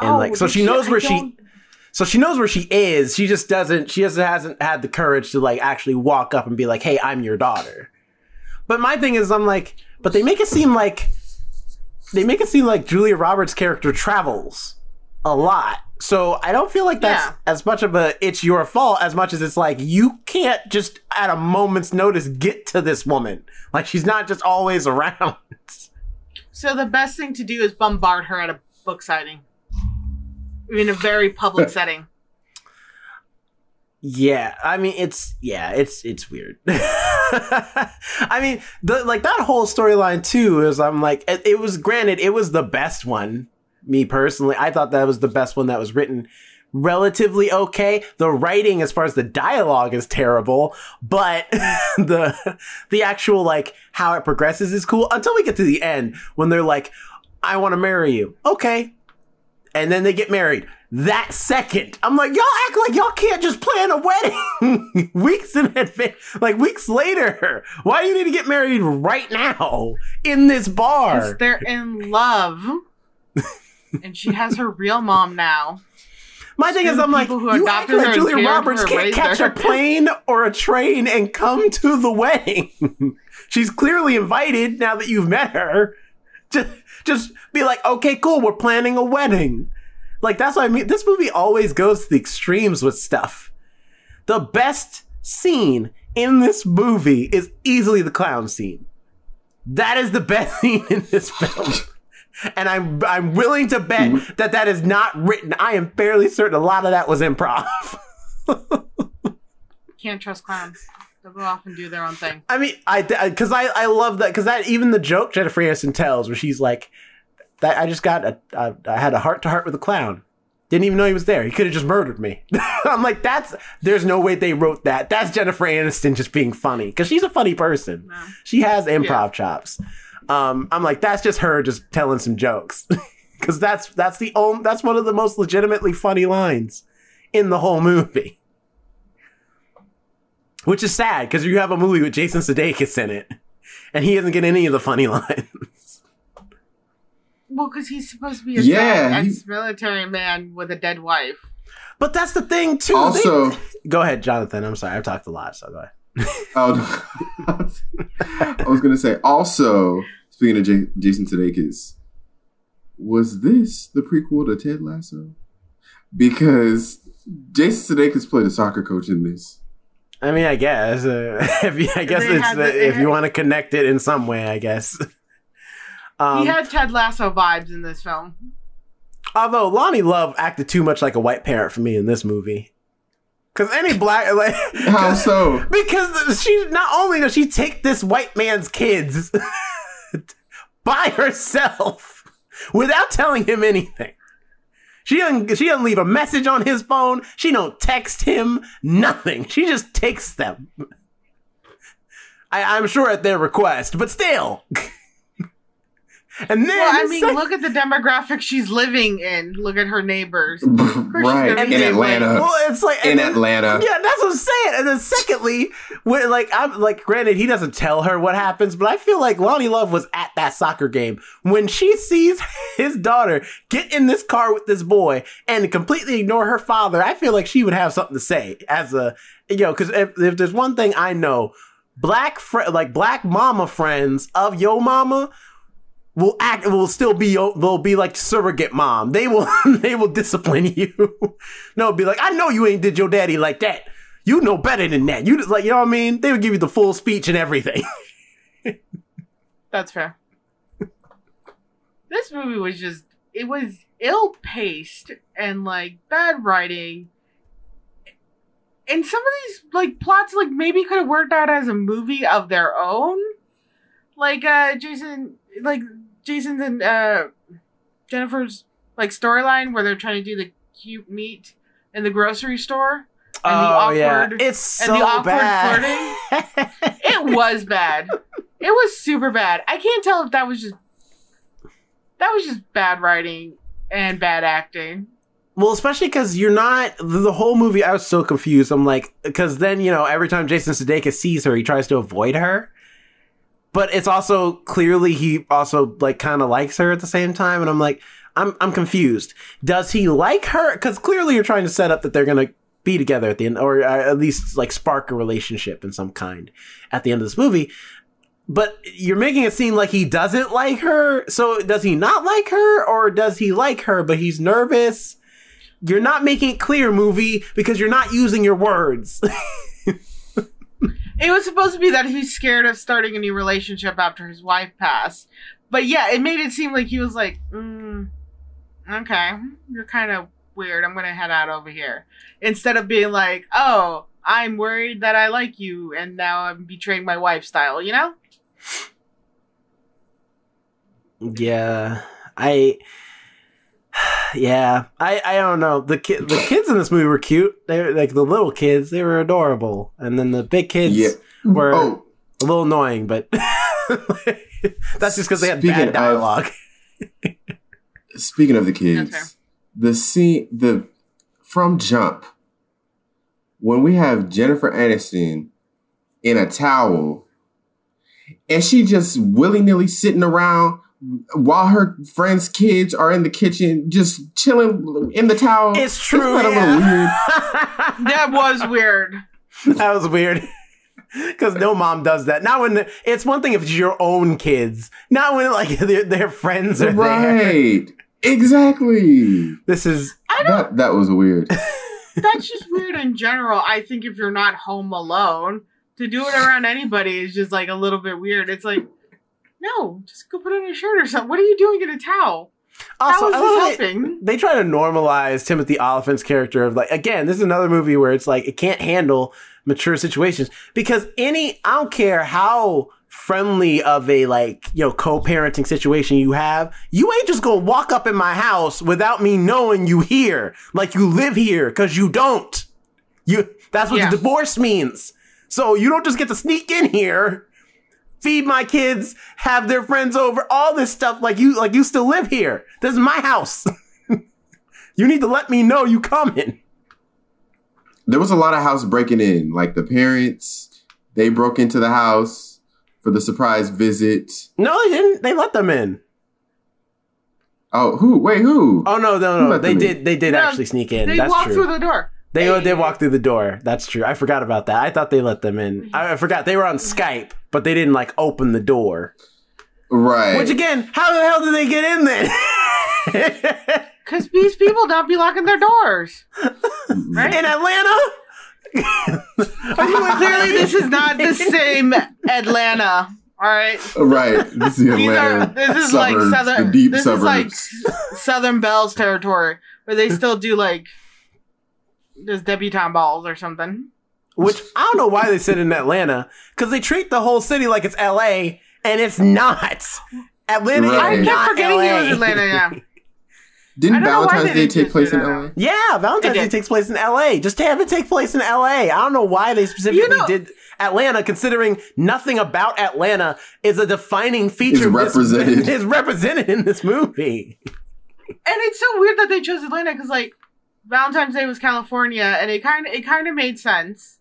[SPEAKER 1] And
[SPEAKER 4] Oh,
[SPEAKER 1] like so she knows
[SPEAKER 4] I
[SPEAKER 1] where she so she knows where she is. She just doesn't she just hasn't had the courage to like actually walk up and be like, "Hey, I'm your daughter." But my thing is I'm like, but they make it seem like they make it seem like Julia Roberts' character travels a lot. So I don't feel like that's
[SPEAKER 4] Yeah.
[SPEAKER 1] as much of a it's your fault as much as it's like you can't just at a moment's notice get to this woman. Like she's not just always around.
[SPEAKER 4] So the best thing to do is bombard her at a book signing in a very public setting.
[SPEAKER 1] Yeah, I mean it's yeah, it's it's weird. I mean, the like that whole storyline too is I'm like it, it was granted it was the best one. Me personally, I thought that was the best one that was written relatively okay. The writing as far as the dialogue is terrible, but the the actual like how it progresses is cool until we get to the end when they're like I want to marry you. Okay. And then they get married that second. I'm like, y'all act like y'all can't just plan a wedding weeks in advance, like weeks later. Why do you need to get married right now in this bar?
[SPEAKER 4] Because they're in love. and she has her real mom now.
[SPEAKER 1] My thing is, I'm like, you act like Julia Roberts can't catch
[SPEAKER 4] her.
[SPEAKER 1] a plane or a train and come to the wedding. She's clearly invited now that you've met her. Just, just be like, okay, cool, we're planning a wedding. Like that's what I mean. This movie always goes to the extremes with stuff. The best scene in this movie is easily the clown scene. That is the best scene in this film. And I'm I'm willing to bet mm-hmm. that that is not written. I am fairly certain a lot of that was improv.
[SPEAKER 4] Can't trust clowns. They'll go off and do their own thing.
[SPEAKER 1] I mean, I because I I love that because that even the joke Jennifer Aniston tells where she's like, that I just got a, a I had a heart to heart with a clown. Didn't even know he was there. He could have just murdered me. I'm like, that's there's no way they wrote that. That's Jennifer Aniston just being funny because she's a funny person.
[SPEAKER 4] No.
[SPEAKER 1] She has improv chops. Um, I'm like, that's just her just telling some jokes because that's that's the only that's one of the most legitimately funny lines in the whole movie. Which is sad because you have a movie with Jason Sudeikis in it, and he doesn't get any of the funny lines.
[SPEAKER 4] Well, because he's supposed to be a
[SPEAKER 3] Yeah,
[SPEAKER 4] ex-military man with a dead wife.
[SPEAKER 1] But that's the thing too. They-
[SPEAKER 3] Also,
[SPEAKER 1] go ahead, Jonathan. I'm sorry, I've talked a lot, so go ahead.
[SPEAKER 3] Oh, I was gonna say. Also, speaking of J- Jason Sudeikis, was this the prequel to Ted Lasso? Because Jason Sudeikis played a soccer coach in this.
[SPEAKER 1] I mean, I guess uh, if you, I guess it's
[SPEAKER 4] had the- they
[SPEAKER 1] if you want to connect it in some way, I guess. Um,
[SPEAKER 4] he had Ted Lasso vibes in this film.
[SPEAKER 1] although Loni Love acted too much like a white parent for me in this movie, because any black like
[SPEAKER 3] How so?
[SPEAKER 1] because she not only does she take this white man's kids by herself without telling him anything. She doesn't, she doesn't leave a message on his phone. She don't text him nothing. She just takes them. I, I'm sure at their request, but still. And then
[SPEAKER 4] Well, I mean,
[SPEAKER 1] sec-
[SPEAKER 4] look at the demographic she's living in. Look at her neighbors. course she's
[SPEAKER 3] right
[SPEAKER 4] gonna
[SPEAKER 3] in
[SPEAKER 4] be
[SPEAKER 3] Atlanta.
[SPEAKER 1] well, it's like
[SPEAKER 3] In
[SPEAKER 1] then-
[SPEAKER 3] Atlanta.
[SPEAKER 1] Yeah, that's what I'm saying. And then secondly, when like I'm like, granted, he doesn't tell her what happens, but I feel like Loni Love was at that soccer game when she sees his daughter get in this car with this boy and completely ignore her father. I feel like she would have something to say as a you know, because if, if there's one thing I know, black fr- like black mama friends of yo mama will act will still be they'll be like surrogate mom. They will they will discipline you. no, be like, I know you ain't did your daddy like that. You know better than that. You just like you know what I mean? They would give you the full speech and everything.
[SPEAKER 4] That's fair. this movie was just it was ill paced and like bad writing. And some of these like plots like maybe could have worked out as a movie of their own. Like uh Jason like Jason's and uh Jennifer's like storyline where they're trying to do the cute meet in the grocery store. And the awkward-
[SPEAKER 1] it's so
[SPEAKER 4] and the awkward
[SPEAKER 1] bad.
[SPEAKER 4] It was bad. It was super bad. I can't tell if that was just that was just bad writing and bad acting.
[SPEAKER 1] Well, especially because you're not the whole movie. I was so confused. I'm like, because then you know, every time Jason Sudeikis sees her, he tries to avoid her. But it's also clearly he also like kind of likes her at the same time, and I'm like, I'm I'm confused. Does he like her? Because clearly you're trying to set up that they're gonna be together at the end, or uh, at least like spark a relationship in some kind at the end of this movie. But you're making it seem like he doesn't like her. So does he not like her, or does he like her but he's nervous? You're not making it clear, movie, because you're not using your words.
[SPEAKER 4] It was supposed to be that he's scared of starting a new relationship after his wife passed. But yeah, it made it seem like he was like, mm, okay, you're kind of weird. I'm going to head out over here. Instead of being like, oh, I'm worried that I like you and now I'm betraying my wife style, you know?
[SPEAKER 1] yeah, I. Yeah, I I don't know. The kid, the kids in this movie were cute. They were like the little kids. They were adorable, and then the big kids
[SPEAKER 3] Yeah.
[SPEAKER 1] were
[SPEAKER 3] Oh,
[SPEAKER 1] a little annoying. But that's just because they had
[SPEAKER 3] Speaking
[SPEAKER 1] bad
[SPEAKER 3] of-
[SPEAKER 1] dialogue.
[SPEAKER 3] speaking of the
[SPEAKER 4] That's fair.
[SPEAKER 3] kids, the scene the from Jump when we have Jennifer Aniston in a towel and she just willy nilly sitting around while her friends' kids are in the kitchen just chilling in the towel.
[SPEAKER 1] It's true.
[SPEAKER 3] Isn't that a little
[SPEAKER 1] yeah.
[SPEAKER 3] weird?
[SPEAKER 4] That was weird.
[SPEAKER 1] that was weird. Because no mom does that. Not when it's one thing if it's your own kids. Not when like their, their friends are there.
[SPEAKER 3] right. Exactly.
[SPEAKER 1] This is
[SPEAKER 4] I don't
[SPEAKER 3] That that was weird.
[SPEAKER 4] that's just weird in general. I think if you're not home alone, to do it around anybody is just like a little bit weird. It's like, no, just go put on your shirt or something. What are you doing in a towel? How
[SPEAKER 1] also
[SPEAKER 4] is
[SPEAKER 1] I love
[SPEAKER 4] this
[SPEAKER 1] they-
[SPEAKER 4] helping?
[SPEAKER 1] they try to normalize Timothy Olyphant's character of like again, this is another movie where it's like it can't handle mature situations because any I don't care how friendly of a like you know co-parenting situation you have you ain't just gonna walk up in my house without me knowing you here like you live here because you don't you that's what
[SPEAKER 4] Yeah.
[SPEAKER 1] the divorce means so you don't just get to sneak in here feed my kids have their friends over all this stuff like you like you still live here this is my house you need to let me know you coming
[SPEAKER 3] there was a lot of house breaking in. Like the parents, they broke into the house for the surprise visit.
[SPEAKER 1] no they didn't they let them in
[SPEAKER 3] Oh, who? Wait, who?
[SPEAKER 1] oh no no no they
[SPEAKER 3] them in?
[SPEAKER 1] did they did
[SPEAKER 4] No,
[SPEAKER 1] actually sneak in
[SPEAKER 4] They
[SPEAKER 1] that's
[SPEAKER 4] walk
[SPEAKER 1] true
[SPEAKER 4] through the door.
[SPEAKER 1] They
[SPEAKER 4] Hey.
[SPEAKER 1] did walk through the door. That's true. I forgot about that. I thought they let them in. I, I forgot they were on Skype, but they didn't like open the door.
[SPEAKER 3] right.
[SPEAKER 1] Which again, how the hell did they get in then?
[SPEAKER 4] Because these people don't be locking their doors. Right?
[SPEAKER 1] in Atlanta? Are you in
[SPEAKER 4] Clearly, this is not the same Atlanta. All right.
[SPEAKER 3] right. This is
[SPEAKER 4] These are,
[SPEAKER 3] Atlanta.
[SPEAKER 4] this is like southern.
[SPEAKER 3] the deep
[SPEAKER 4] this
[SPEAKER 3] suburbs.
[SPEAKER 4] is like Southern Belles territory, where they still do like just debutante balls or something.
[SPEAKER 1] Which I don't know why they said in Atlanta because they treat the whole city like it's L.A. and it's not. Atlanta
[SPEAKER 3] Right.
[SPEAKER 4] I
[SPEAKER 1] is
[SPEAKER 4] kept
[SPEAKER 1] not
[SPEAKER 4] forgetting
[SPEAKER 1] LA.
[SPEAKER 4] it was Atlanta. Yeah.
[SPEAKER 3] Didn't
[SPEAKER 4] I don't know why
[SPEAKER 3] Valentine's Day take place in LA?
[SPEAKER 1] Yeah, Valentine's Day takes place in L.A. Just to have it take place in L.A. I don't know why they specifically
[SPEAKER 4] You know-
[SPEAKER 1] did Atlanta, considering nothing about Atlanta is a defining feature.
[SPEAKER 3] Is
[SPEAKER 1] of this-
[SPEAKER 3] represented.
[SPEAKER 1] is represented in this movie.
[SPEAKER 4] And it's so weird that they chose Atlanta because like Valentine's Day was California, and it kind of it kind of made sense.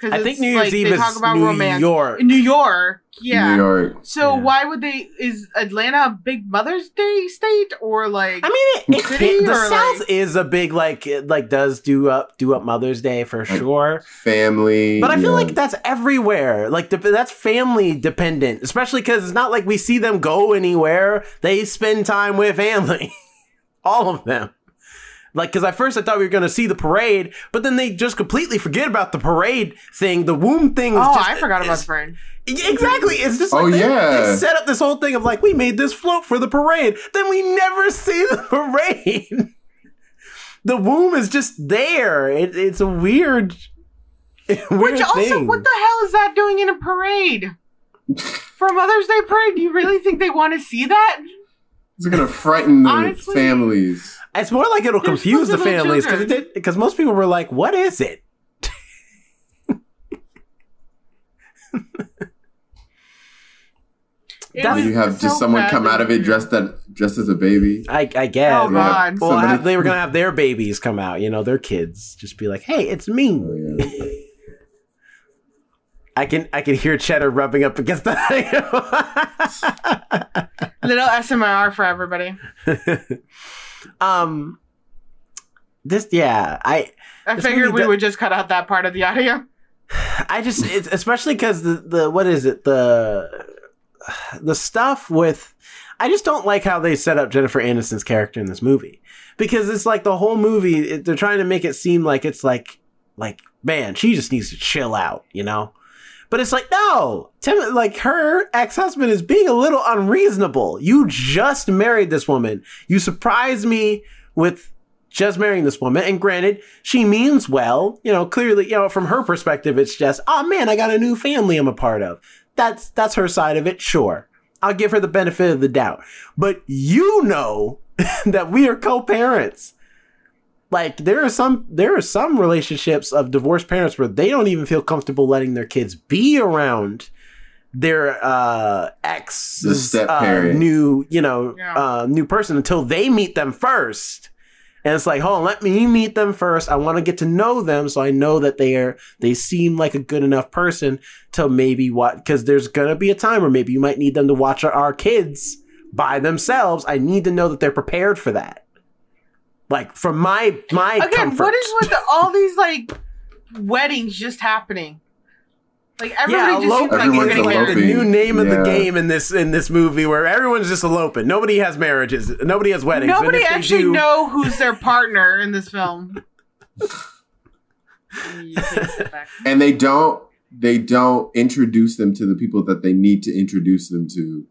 [SPEAKER 4] Because
[SPEAKER 1] I think New Year's
[SPEAKER 4] like,
[SPEAKER 1] Eve
[SPEAKER 4] they
[SPEAKER 1] is
[SPEAKER 4] talk about
[SPEAKER 1] New
[SPEAKER 4] romance
[SPEAKER 1] York.
[SPEAKER 4] New York. Yeah.
[SPEAKER 3] New York.
[SPEAKER 4] So
[SPEAKER 1] Yeah.
[SPEAKER 4] why would they? Is Atlanta a big Mother's Day state or like?
[SPEAKER 1] I mean, it, it,
[SPEAKER 4] City
[SPEAKER 1] the South
[SPEAKER 4] like-
[SPEAKER 1] is a big like it, like does do up do up Mother's Day for sure.
[SPEAKER 3] Family.
[SPEAKER 1] But I feel
[SPEAKER 3] yeah.
[SPEAKER 1] like that's everywhere. Like the, that's family dependent, especially because it's not like we see them go anywhere. They spend time with family, all of them. Like, because at first I thought we were going to see the parade, but then they just completely forget about the parade thing. The womb thing. is
[SPEAKER 4] oh,
[SPEAKER 1] just-
[SPEAKER 4] I forgot about
[SPEAKER 1] is-
[SPEAKER 4] the friend.
[SPEAKER 1] Exactly. It's just
[SPEAKER 3] Oh,
[SPEAKER 1] like they,
[SPEAKER 3] yeah.
[SPEAKER 1] they set up this whole thing of like we made this float for the parade. Then we never see the parade. the womb is just there. It, it's a weird, weird
[SPEAKER 4] Which also,
[SPEAKER 1] thing.
[SPEAKER 4] what the hell is that doing in a parade? For a Mother's Day parade, do you really think they want to see that?
[SPEAKER 3] it's gonna frighten the
[SPEAKER 4] Honestly-
[SPEAKER 3] families.
[SPEAKER 1] It's more like it'll
[SPEAKER 4] They're
[SPEAKER 1] confuse the
[SPEAKER 4] supposed to be
[SPEAKER 1] families because
[SPEAKER 4] children.
[SPEAKER 1] because most people were like, "What is it?"
[SPEAKER 4] It
[SPEAKER 1] That's-
[SPEAKER 3] you have
[SPEAKER 4] so
[SPEAKER 3] just someone come out of it dressed that dressed as a baby.
[SPEAKER 1] I, I guess.
[SPEAKER 4] Oh, God.
[SPEAKER 1] Well,
[SPEAKER 3] Somebody-
[SPEAKER 1] they were gonna have their babies come out. You know, their kids just be like, "Hey, it's me."
[SPEAKER 3] Oh, yeah.
[SPEAKER 1] I can I can hear Cheddar rubbing up against the.
[SPEAKER 4] Little SMR for everybody.
[SPEAKER 1] um, this yeah I
[SPEAKER 4] I figured we would just cut out that part of the audio.
[SPEAKER 1] I just it's especially because the the what is it? The the stuff with I just don't like how they set up Jennifer Aniston's character in this movie. Because it's like the whole movie it, they're trying to make it seem like it's like like man she just needs to chill out you know but it's like no Tim like her ex-husband is being a little unreasonable you just married this woman you surprised me with just marrying this woman. And granted, she means well. You know, clearly, you know, from her perspective, it's just, oh man, I got a new family I'm a part of. That's that's her side of it. Sure, I'll give her the benefit of the doubt. But you know that we are co-parents. Like there are some there are some relationships of divorced parents where they don't even feel comfortable letting their kids be around their uh ex
[SPEAKER 3] The
[SPEAKER 1] uh, new you know
[SPEAKER 4] Yeah.
[SPEAKER 1] uh new person until they meet them first. And it's like hold on let me meet them first. I want to get to know them so i know that they are they seem like a good enough person to maybe what because there's gonna be a time where maybe you might need them to watch our, our kids by themselves. I need to know that they're prepared for that like for my my
[SPEAKER 4] Again,
[SPEAKER 1] comfort.
[SPEAKER 4] what is with the, all these like weddings just happening? Like everybody just seems like
[SPEAKER 3] Everyone's
[SPEAKER 4] we're gonna get
[SPEAKER 1] the new name of the game in this in this movie where everyone's just eloping. Nobody has marriages. Nobody has weddings. and
[SPEAKER 4] Nobody
[SPEAKER 1] if they
[SPEAKER 4] actually
[SPEAKER 1] do-
[SPEAKER 4] know who's their partner in this film. You can sit back.
[SPEAKER 3] and they don't they don't introduce them to the people that they need to introduce them to.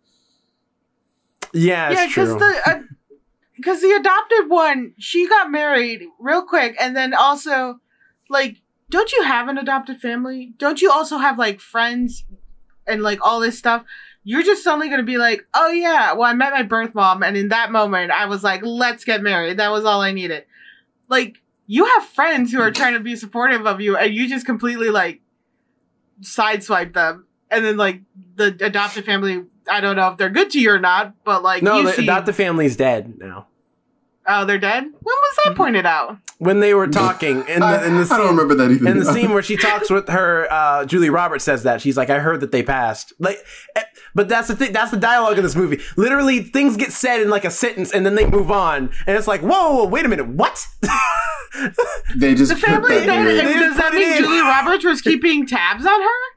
[SPEAKER 1] Yeah,
[SPEAKER 4] yeah, because the uh, because the adopted one, she got married real quick, and then also, like, don't you have an adopted family? Don't you also have like friends and like all this stuff? You're just suddenly gonna be like, oh yeah, well I met my birth mom, and in that moment I was like, let's get married. That was all I needed. Like, you have friends who are trying to be supportive of you, and you just completely like sideswipe them, and then like the adopted family. I don't know if they're good to you or not, but like
[SPEAKER 1] no,
[SPEAKER 4] you
[SPEAKER 1] the
[SPEAKER 4] see,
[SPEAKER 1] adopted family's dead now.
[SPEAKER 4] Oh, they're dead. When was that pointed out?
[SPEAKER 1] When they were talking in
[SPEAKER 3] I,
[SPEAKER 1] the in the
[SPEAKER 3] I
[SPEAKER 1] scene,
[SPEAKER 3] don't remember that either.
[SPEAKER 1] in the scene where she talks with her, uh, Julie Roberts says that she's like, "I heard that they passed." Like, eh, but that's the thing. That's the dialogue in this movie. Literally, things get said in like a sentence, and then they move on, and it's like, "Whoa, whoa wait a minute, what?"
[SPEAKER 3] they just
[SPEAKER 4] The
[SPEAKER 3] put
[SPEAKER 4] family
[SPEAKER 3] that
[SPEAKER 4] dead.
[SPEAKER 3] in.
[SPEAKER 1] They
[SPEAKER 4] and
[SPEAKER 1] just
[SPEAKER 4] Does that mean. Julie Roberts was keeping tabs on her?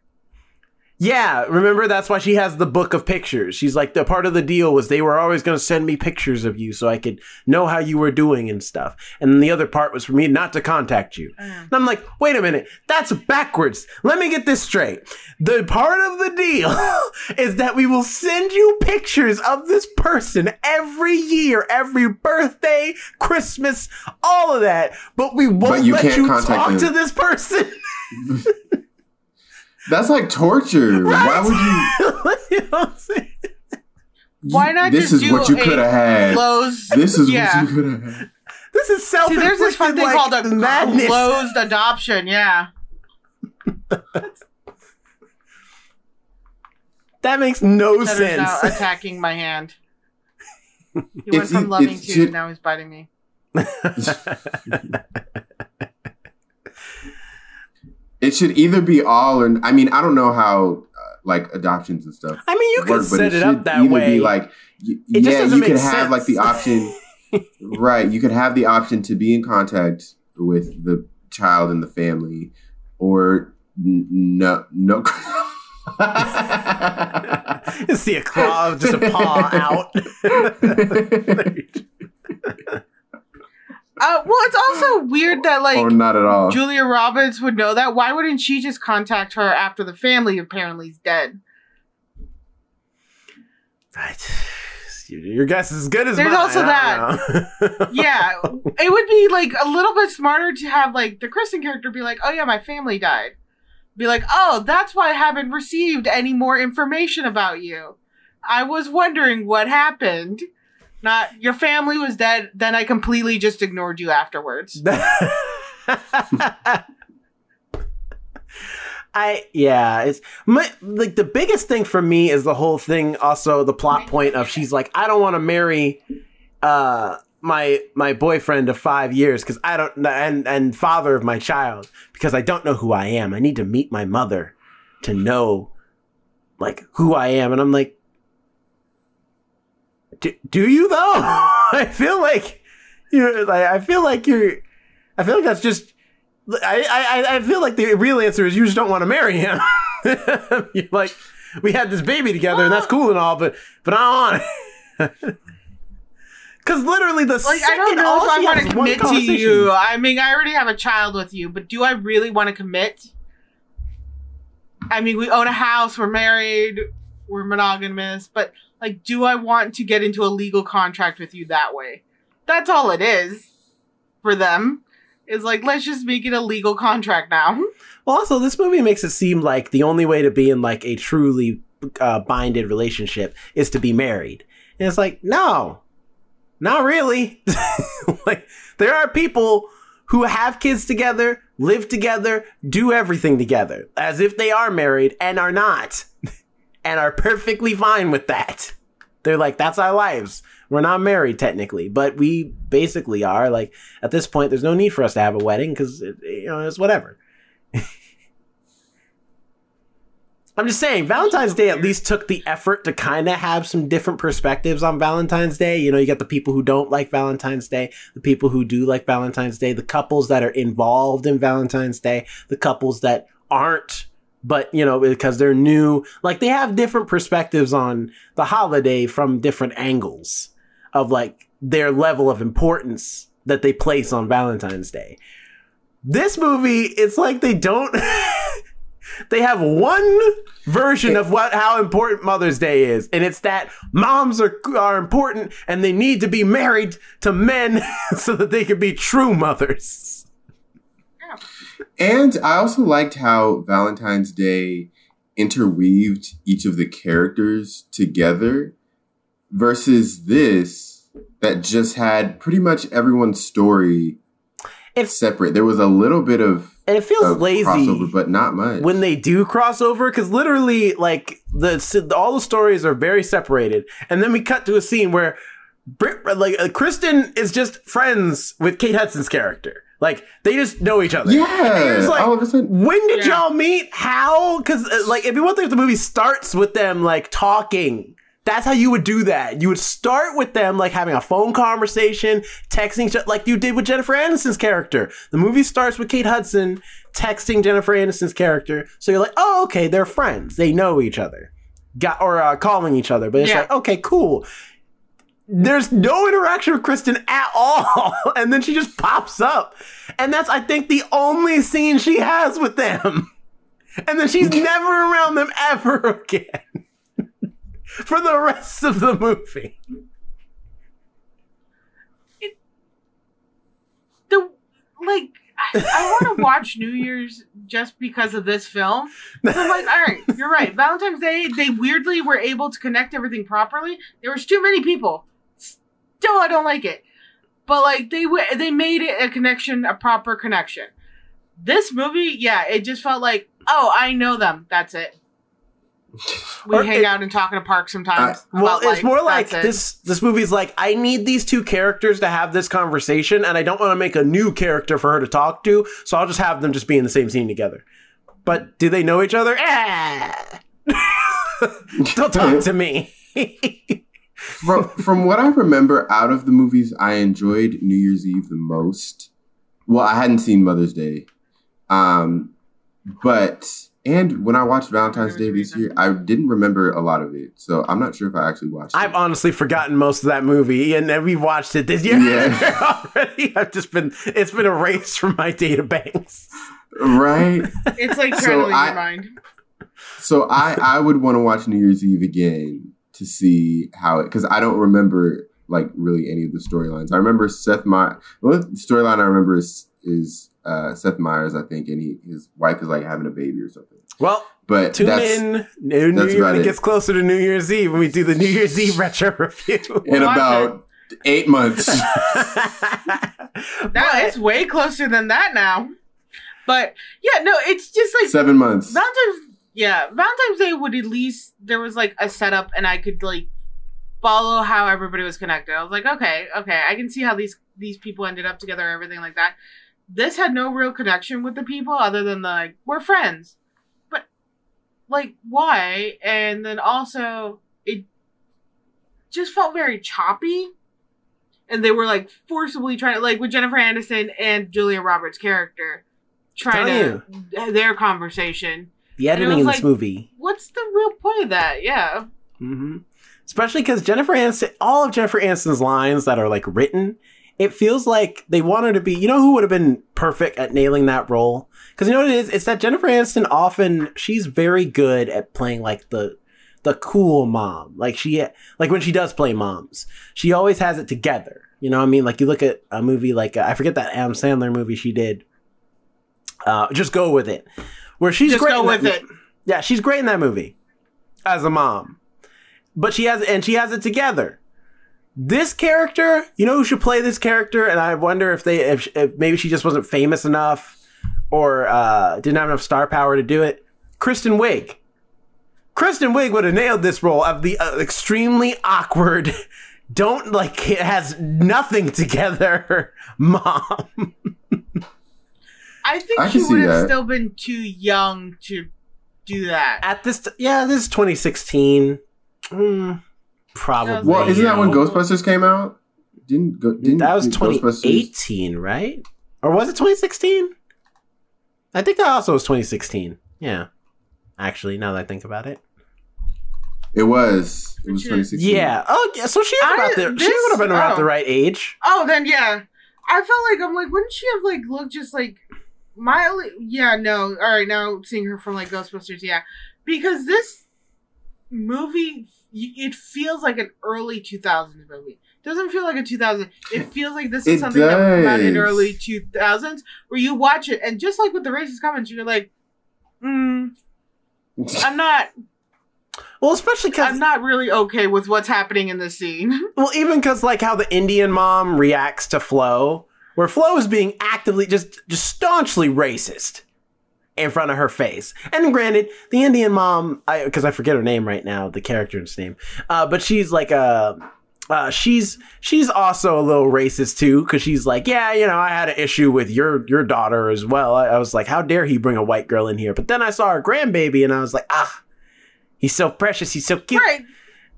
[SPEAKER 1] Yeah, remember that's why she has the book of pictures. She's like the part of the deal was they were always going to send me pictures of you so I could know how you were doing and stuff. And then the other part was for me not to contact you. Mm. And I'm like, "Wait a minute. That's backwards. Let me get this straight. The part of the deal is that we will send you pictures of this person every year, every birthday, Christmas, all of that, but we won't
[SPEAKER 3] you
[SPEAKER 1] let you talk
[SPEAKER 3] them.
[SPEAKER 1] to this person."
[SPEAKER 3] That's like torture. Why would you?
[SPEAKER 1] you know what I'm saying?
[SPEAKER 4] Why not
[SPEAKER 3] This
[SPEAKER 4] just
[SPEAKER 3] is
[SPEAKER 4] do
[SPEAKER 3] what you could have had.
[SPEAKER 4] Closed.
[SPEAKER 3] This is
[SPEAKER 4] yeah.
[SPEAKER 3] what you could have had.
[SPEAKER 1] This is self
[SPEAKER 4] See, there's this fun thing
[SPEAKER 1] like,
[SPEAKER 4] called a
[SPEAKER 1] madness.
[SPEAKER 4] closed adoption. Yeah.
[SPEAKER 1] That makes no
[SPEAKER 4] Cheddar's
[SPEAKER 1] sense.
[SPEAKER 4] now attacking my hand. He went from loving
[SPEAKER 3] it's
[SPEAKER 4] to now he's biting me.
[SPEAKER 3] It should either be all or I mean I don't know how uh, like adoptions and stuff.
[SPEAKER 1] I mean, you
[SPEAKER 3] work, but
[SPEAKER 1] set it,
[SPEAKER 3] should
[SPEAKER 1] up that way.
[SPEAKER 3] Be like, y- yeah, you can
[SPEAKER 1] make
[SPEAKER 3] have like the option, right? You could have the option to be in contact with the child and the family, or n- no, no.
[SPEAKER 1] See a claw, just a paw out.
[SPEAKER 4] Uh, well, it's also weird that like
[SPEAKER 3] or not at all.
[SPEAKER 4] Julia Roberts would know that. Why wouldn't she just contact her after the family apparently is dead?
[SPEAKER 1] Right. Your guess is as good as
[SPEAKER 4] There's
[SPEAKER 1] mine.
[SPEAKER 4] also
[SPEAKER 1] that.
[SPEAKER 4] Yeah, it would be like a little bit smarter to have like the Kristen character be like, "Oh yeah, my family died." Be like, "Oh, that's why I haven't received any more information about you. I was wondering what happened." Not your family was dead, then I completely just ignored you afterwards.
[SPEAKER 1] I yeah, it's my like the biggest thing for me is the whole thing. Also, the plot point of she's like, I don't want to marry uh my my boyfriend of five years because I don't and and father of my child because I don't know who I am. I need to meet my mother to know like who I am. And I'm like, do, do you though? I feel like you're like I feel like you're I feel like that's just I, I I feel like the real answer is you just don't want to marry him. You're like we had this baby together and that's cool and all, but but I don't want. Because literally the
[SPEAKER 4] Like, I don't know if I want to commit to you. I mean, I already have a child with you, but do I really want to commit? I mean, we own a house, we're married, we're monogamous, but like, do I want to get into a legal contract with you that way? That's all it is for them. Is like, let's just make it a legal contract now.
[SPEAKER 1] Well, also this movie makes it seem like the only way to be in like a truly uh, binded relationship is to be married, and it's like no, not really. like there are people who have kids together, live together, do everything together as if they are married and are not, and are perfectly fine with that. They're like, that's our lives. We're not married technically, but we basically are. Like at this point, there's no need for us to have a wedding because you know it's whatever. I'm just saying, Valentine's Day at least took the effort to kind of have some different perspectives on Valentine's Day. You know, you got the people who don't like Valentine's Day, the people who do like Valentine's Day, the couples that are involved in Valentine's Day, the couples that aren't, but, you know, because they're new. Like, they have different perspectives on the holiday from different angles of like their level of importance that they place on Valentine's Day. This movie, it's like they don't. they have one version of what how important Mother's Day is, and it's that moms are are important and they need to be married to men so that they can be true mothers.
[SPEAKER 3] And I also liked how Valentine's Day interweaved each of the characters together versus this that just had pretty much everyone's story
[SPEAKER 1] If
[SPEAKER 3] separate. There was a little bit of,
[SPEAKER 1] and it feels lazy
[SPEAKER 3] crossover, but not much.
[SPEAKER 1] when they do crossover because literally like the all the stories are very separated and then we cut to a scene where Britt, like uh, Kristen is just friends with Kate Hudson's character like they just know each other
[SPEAKER 3] yeah,
[SPEAKER 1] It's like,
[SPEAKER 3] all of a sudden.
[SPEAKER 1] when did
[SPEAKER 4] Yeah.
[SPEAKER 1] y'all meet how because uh, like if you want to think the movie starts with them like talking that's how you would do that. You would start with them like having a phone conversation, texting each other, like you did with Jennifer Aniston's character. The movie starts with Kate Hudson texting Jennifer Aniston's character, so you're like, oh, okay, they're friends, they know each other, got or uh, calling each other. But it's
[SPEAKER 4] Yeah.
[SPEAKER 1] like, okay, cool. There's no interaction with Kristen at all, and then she just pops up, and that's I think the only scene she has with them, and then she's never around them ever again for the rest of the movie.
[SPEAKER 4] the like I want to watch New Year's just because of this film. So I'm like, all right, you're right. Valentine's Day, they weirdly were able to connect everything properly. There was too many people. Still, I don't like it. But like they w- they made it a connection, a proper connection. This movie, yeah, it just felt like, oh, I know them. That's it. We
[SPEAKER 1] Or
[SPEAKER 4] hang
[SPEAKER 1] it-
[SPEAKER 4] out and talk in a park sometimes.
[SPEAKER 3] Uh,
[SPEAKER 1] Well, it's
[SPEAKER 4] life.
[SPEAKER 1] more like
[SPEAKER 4] That's it.
[SPEAKER 1] this. This movie's like I need these two characters to have this conversation, and I don't want to make a new character for her to talk to, so I'll just have them just be in the same scene together. But do they know each other? Ah. don't talk to me.
[SPEAKER 3] from from what I remember out of the movies, I enjoyed New Year's Eve the most. Well, I hadn't seen Mother's Day, um, but and when I watched Valentine's Day this year, I didn't remember a lot of it, so I'm not sure if I actually watched it.
[SPEAKER 1] I've
[SPEAKER 3] it.
[SPEAKER 1] honestly forgotten most of that movie, and then we watched it this year
[SPEAKER 3] Yeah.
[SPEAKER 1] already. I've just been it's been erased from my data banks.
[SPEAKER 3] right?
[SPEAKER 4] it's like trying
[SPEAKER 3] So
[SPEAKER 4] to leave
[SPEAKER 3] I-
[SPEAKER 4] your mind.
[SPEAKER 3] So I I would want to watch New Year's Eve again to see how it because I don't remember like really any of the storylines. I remember Seth My the storyline I remember is is uh, Seth Meyers I think and he his wife is like having a baby or something.
[SPEAKER 1] Well,
[SPEAKER 3] But
[SPEAKER 1] tune
[SPEAKER 3] that's
[SPEAKER 1] in New, New Year
[SPEAKER 3] about
[SPEAKER 1] when it
[SPEAKER 3] it.
[SPEAKER 1] gets closer to New Year's Eve when we do the New Year's Eve retro review.
[SPEAKER 3] in
[SPEAKER 4] Watch
[SPEAKER 3] about eight months.
[SPEAKER 4] Now it's way closer than that now. But yeah, no, it's just like
[SPEAKER 3] Seven months.
[SPEAKER 4] Valentine's. Yeah, Valentine's Day would at least there was like a setup, and I could like follow how everybody was connected. I was like, okay, okay, I can see how these these people ended up together, everything like that. This had no real connection with the people other than the, like we're friends, but like why? And then also it just felt very choppy. And they were like forcibly trying to like with Jennifer Aniston and Julia Roberts' character trying to their conversation.
[SPEAKER 1] The
[SPEAKER 4] it
[SPEAKER 1] editing in this
[SPEAKER 4] like-
[SPEAKER 1] movie.
[SPEAKER 4] What's the real point of that? Yeah.
[SPEAKER 1] hmm Especially because Jennifer Aniston, all of Jennifer Aniston's lines that are like written, it feels like they want her to be. You know who would have been perfect at nailing that role? Because you know what it is? It's that Jennifer Aniston often she's very good at playing like the the cool mom. Like she like when she does play moms, she always has it together. You know what I mean? Like you look at a movie like uh, I forget that Adam Sandler movie she did. Uh, just go with it. Where she's
[SPEAKER 4] Just
[SPEAKER 1] great
[SPEAKER 4] go with it.
[SPEAKER 1] yeah, she's great in that movie as a mom. But she has and she has it together. This character, you know who should play this character and I wonder if they if, if maybe she just wasn't famous enough or uh didn't have enough star power to do it. Kristen Wiig. Kristen Wiig would have nailed this role of the uh, extremely awkward don't like it has nothing together mom.
[SPEAKER 4] I think
[SPEAKER 3] I
[SPEAKER 4] she would have
[SPEAKER 3] that.
[SPEAKER 4] still been too young to do that.
[SPEAKER 1] At this yeah, this is 2016. Hmm, probably.
[SPEAKER 3] well, isn't that when Ghostbusters came out? Didn't go, didn't
[SPEAKER 1] that was 2018, right? Or was it 2016? I think that also was 2016. Yeah. Actually, now that I think about it.
[SPEAKER 3] It was. It was
[SPEAKER 4] Which
[SPEAKER 3] 2016.
[SPEAKER 1] Yeah. Oh, yeah. So she was
[SPEAKER 4] I-
[SPEAKER 1] about the, she would have been around
[SPEAKER 4] oh.
[SPEAKER 1] the right age.
[SPEAKER 4] Oh, then yeah. I felt like I'm like, wouldn't she have like looked just like mildly? Yeah, no. All right, now seeing her from like Ghostbusters, yeah, because this movie it feels like an early 2000s movie. Doesn't feel like a 2000. It feels like this is
[SPEAKER 3] It
[SPEAKER 4] something that would come out in early 2000s, where you watch it and just like with the racist comments, you're like, mm, I'm not,
[SPEAKER 1] Well, especially because
[SPEAKER 4] I'm not really okay with what's happening in this scene.
[SPEAKER 1] well, even because like how the Indian mom reacts to Flo, where Flo is being actively just just staunchly racist in front of her face. And granted, the Indian mom, I because I forget her name right now, the character's name, uh, but she's like a. Uh, she's she's also a little racist too because she's like yeah you know I had an issue with your your daughter as well I, I was like how dare he bring a white girl in here but then I saw her grandbaby and I was like ah he's so precious he's so cute
[SPEAKER 4] right.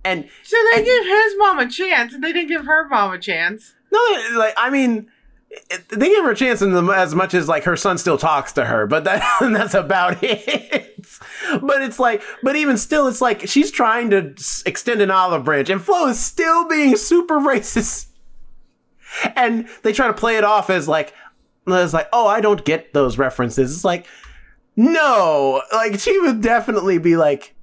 [SPEAKER 1] and
[SPEAKER 4] So they
[SPEAKER 1] And-
[SPEAKER 4] give his mom a chance, and they didn't give her mom a chance.
[SPEAKER 1] No, like I mean, they give her a chance in the, as much as like her son still talks to her, but that that's about it. But it's like, but even still, it's like she's trying to extend an olive branch, and Flo is still being super racist. And they try to play it off as like, as like, oh, I don't get those references. It's like, no, like she would definitely be like,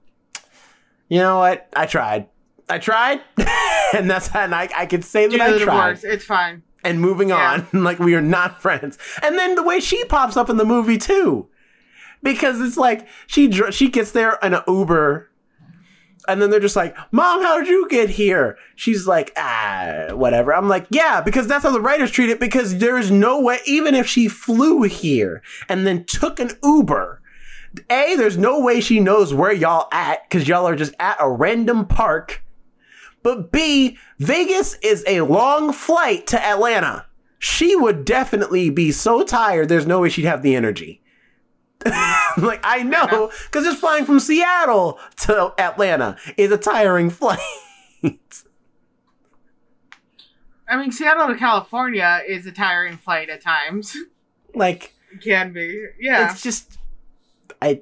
[SPEAKER 1] you know what? I tried. I tried, and that's and I I could say that I
[SPEAKER 4] the
[SPEAKER 1] tried.
[SPEAKER 4] divorce. It's fine.
[SPEAKER 1] And moving
[SPEAKER 4] Yeah.
[SPEAKER 1] on like we are not friends. And then the way she pops up in the movie too. Because it's like she dr- she gets there in an Uber and then they're just like, "Mom, how did you get here?" She's like, "Ah, whatever." I'm like, "Yeah, because that's how the writers treat it because there is no way even if she flew here and then took an Uber, A, there's no way she knows where y'all at cuz y'all are just at a random park. But B, Vegas is a long flight to Atlanta. She would definitely be so tired, there's no way she'd have the energy. like, I know, because just flying from Seattle to Atlanta is a tiring flight.
[SPEAKER 4] I mean, Seattle to California is a tiring flight at times.
[SPEAKER 1] like,
[SPEAKER 4] It can be. Yeah.
[SPEAKER 1] it's just. I,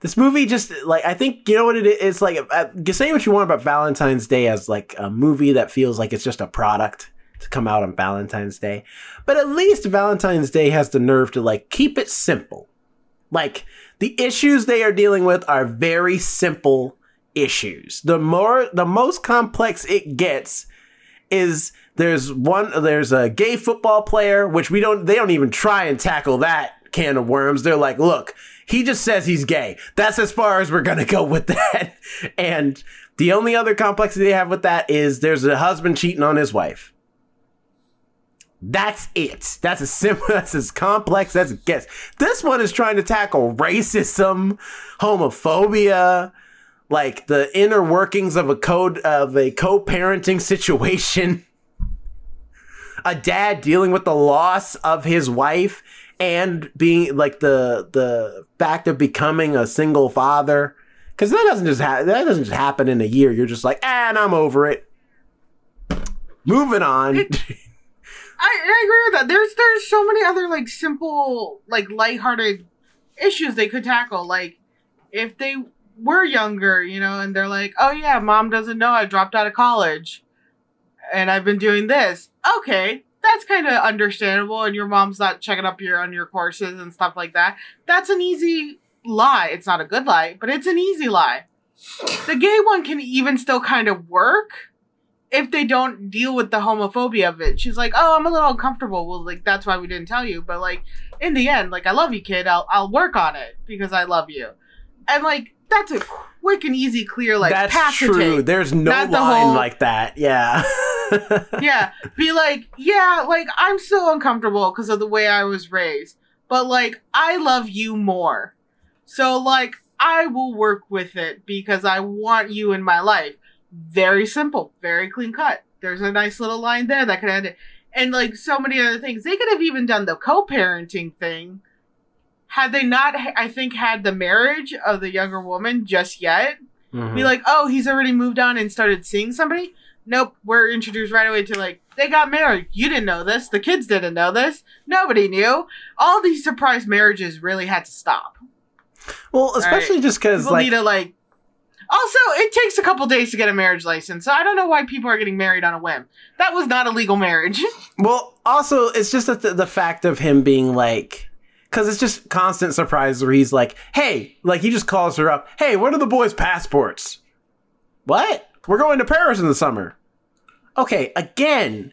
[SPEAKER 1] this movie just like I think you know what it is. It's like uh, say what you want about Valentine's Day as like a movie that feels like it's just a product to come out on Valentine's Day, but at least Valentine's Day has the nerve to like keep it simple. Like the issues they are dealing with are very simple issues. The more the most complex it gets is there's one there's a gay football player which we don't they don't even try and tackle that can of worms. They're like, "Look, he just says he's gay. That's as far as we're going to go with that." And the only other complexity they have with that is there's a husband cheating on his wife. That's it. That's as simple. That's as complex as it gets. This one is trying to tackle racism, homophobia, like the inner workings of a code of a co-parenting situation. A dad dealing with the loss of his wife and being like the the fact of becoming a single father. Because that doesn't just ha- that doesn't just happen in a year. You're just like, ah, and I'm over it. Moving on.
[SPEAKER 4] I, I agree with that. There's there's so many other like simple like lighthearted issues they could tackle. Like if they were younger, you know, and they're like, "Oh yeah, mom doesn't know I dropped out of college, and I've been doing this." Okay, that's kind of understandable, and your mom's not checking up your on your courses and stuff like that. That's an easy lie. It's not a good lie, but it's an easy lie. The gay one can even still kind of work if they don't deal with the homophobia of it. She's like, "Oh, I'm a little uncomfortable." Well, like that's why we didn't tell you. But like in the end, like I love you, kid. I'll I'll work on it because I love you. And like that's a quick and easy, clear like
[SPEAKER 1] That's true. There's no
[SPEAKER 4] Not
[SPEAKER 1] line
[SPEAKER 4] whole-
[SPEAKER 1] like that. Yeah.
[SPEAKER 4] yeah, be like, yeah, like I'm still uncomfortable because of the way I was raised, but like I love you more. So like I will work with it because I want you in my life. Very simple, very clean cut. There's a nice little line there that could end it. And like so many other things. They could have even done the co-parenting thing had they not I think had the marriage of the younger woman just yet
[SPEAKER 1] Mhm.
[SPEAKER 4] be like, oh, he's already moved on and started seeing somebody. Nope, we're introduced right away to like they got married. You didn't know this. The kids didn't know this. Nobody knew. All these surprise marriages really had to stop.
[SPEAKER 1] well, especially just because like
[SPEAKER 4] need to like. Also, it takes a couple days to get a marriage license, so I don't know why people are getting married on a whim. That was not a legal marriage.
[SPEAKER 1] Well, also, it's just that the, the fact of him being like, because it's just constant surprise where he's like, hey, like he just calls her up, hey, what are the boys' passports? What? We're going to Paris in the summer. Okay, again,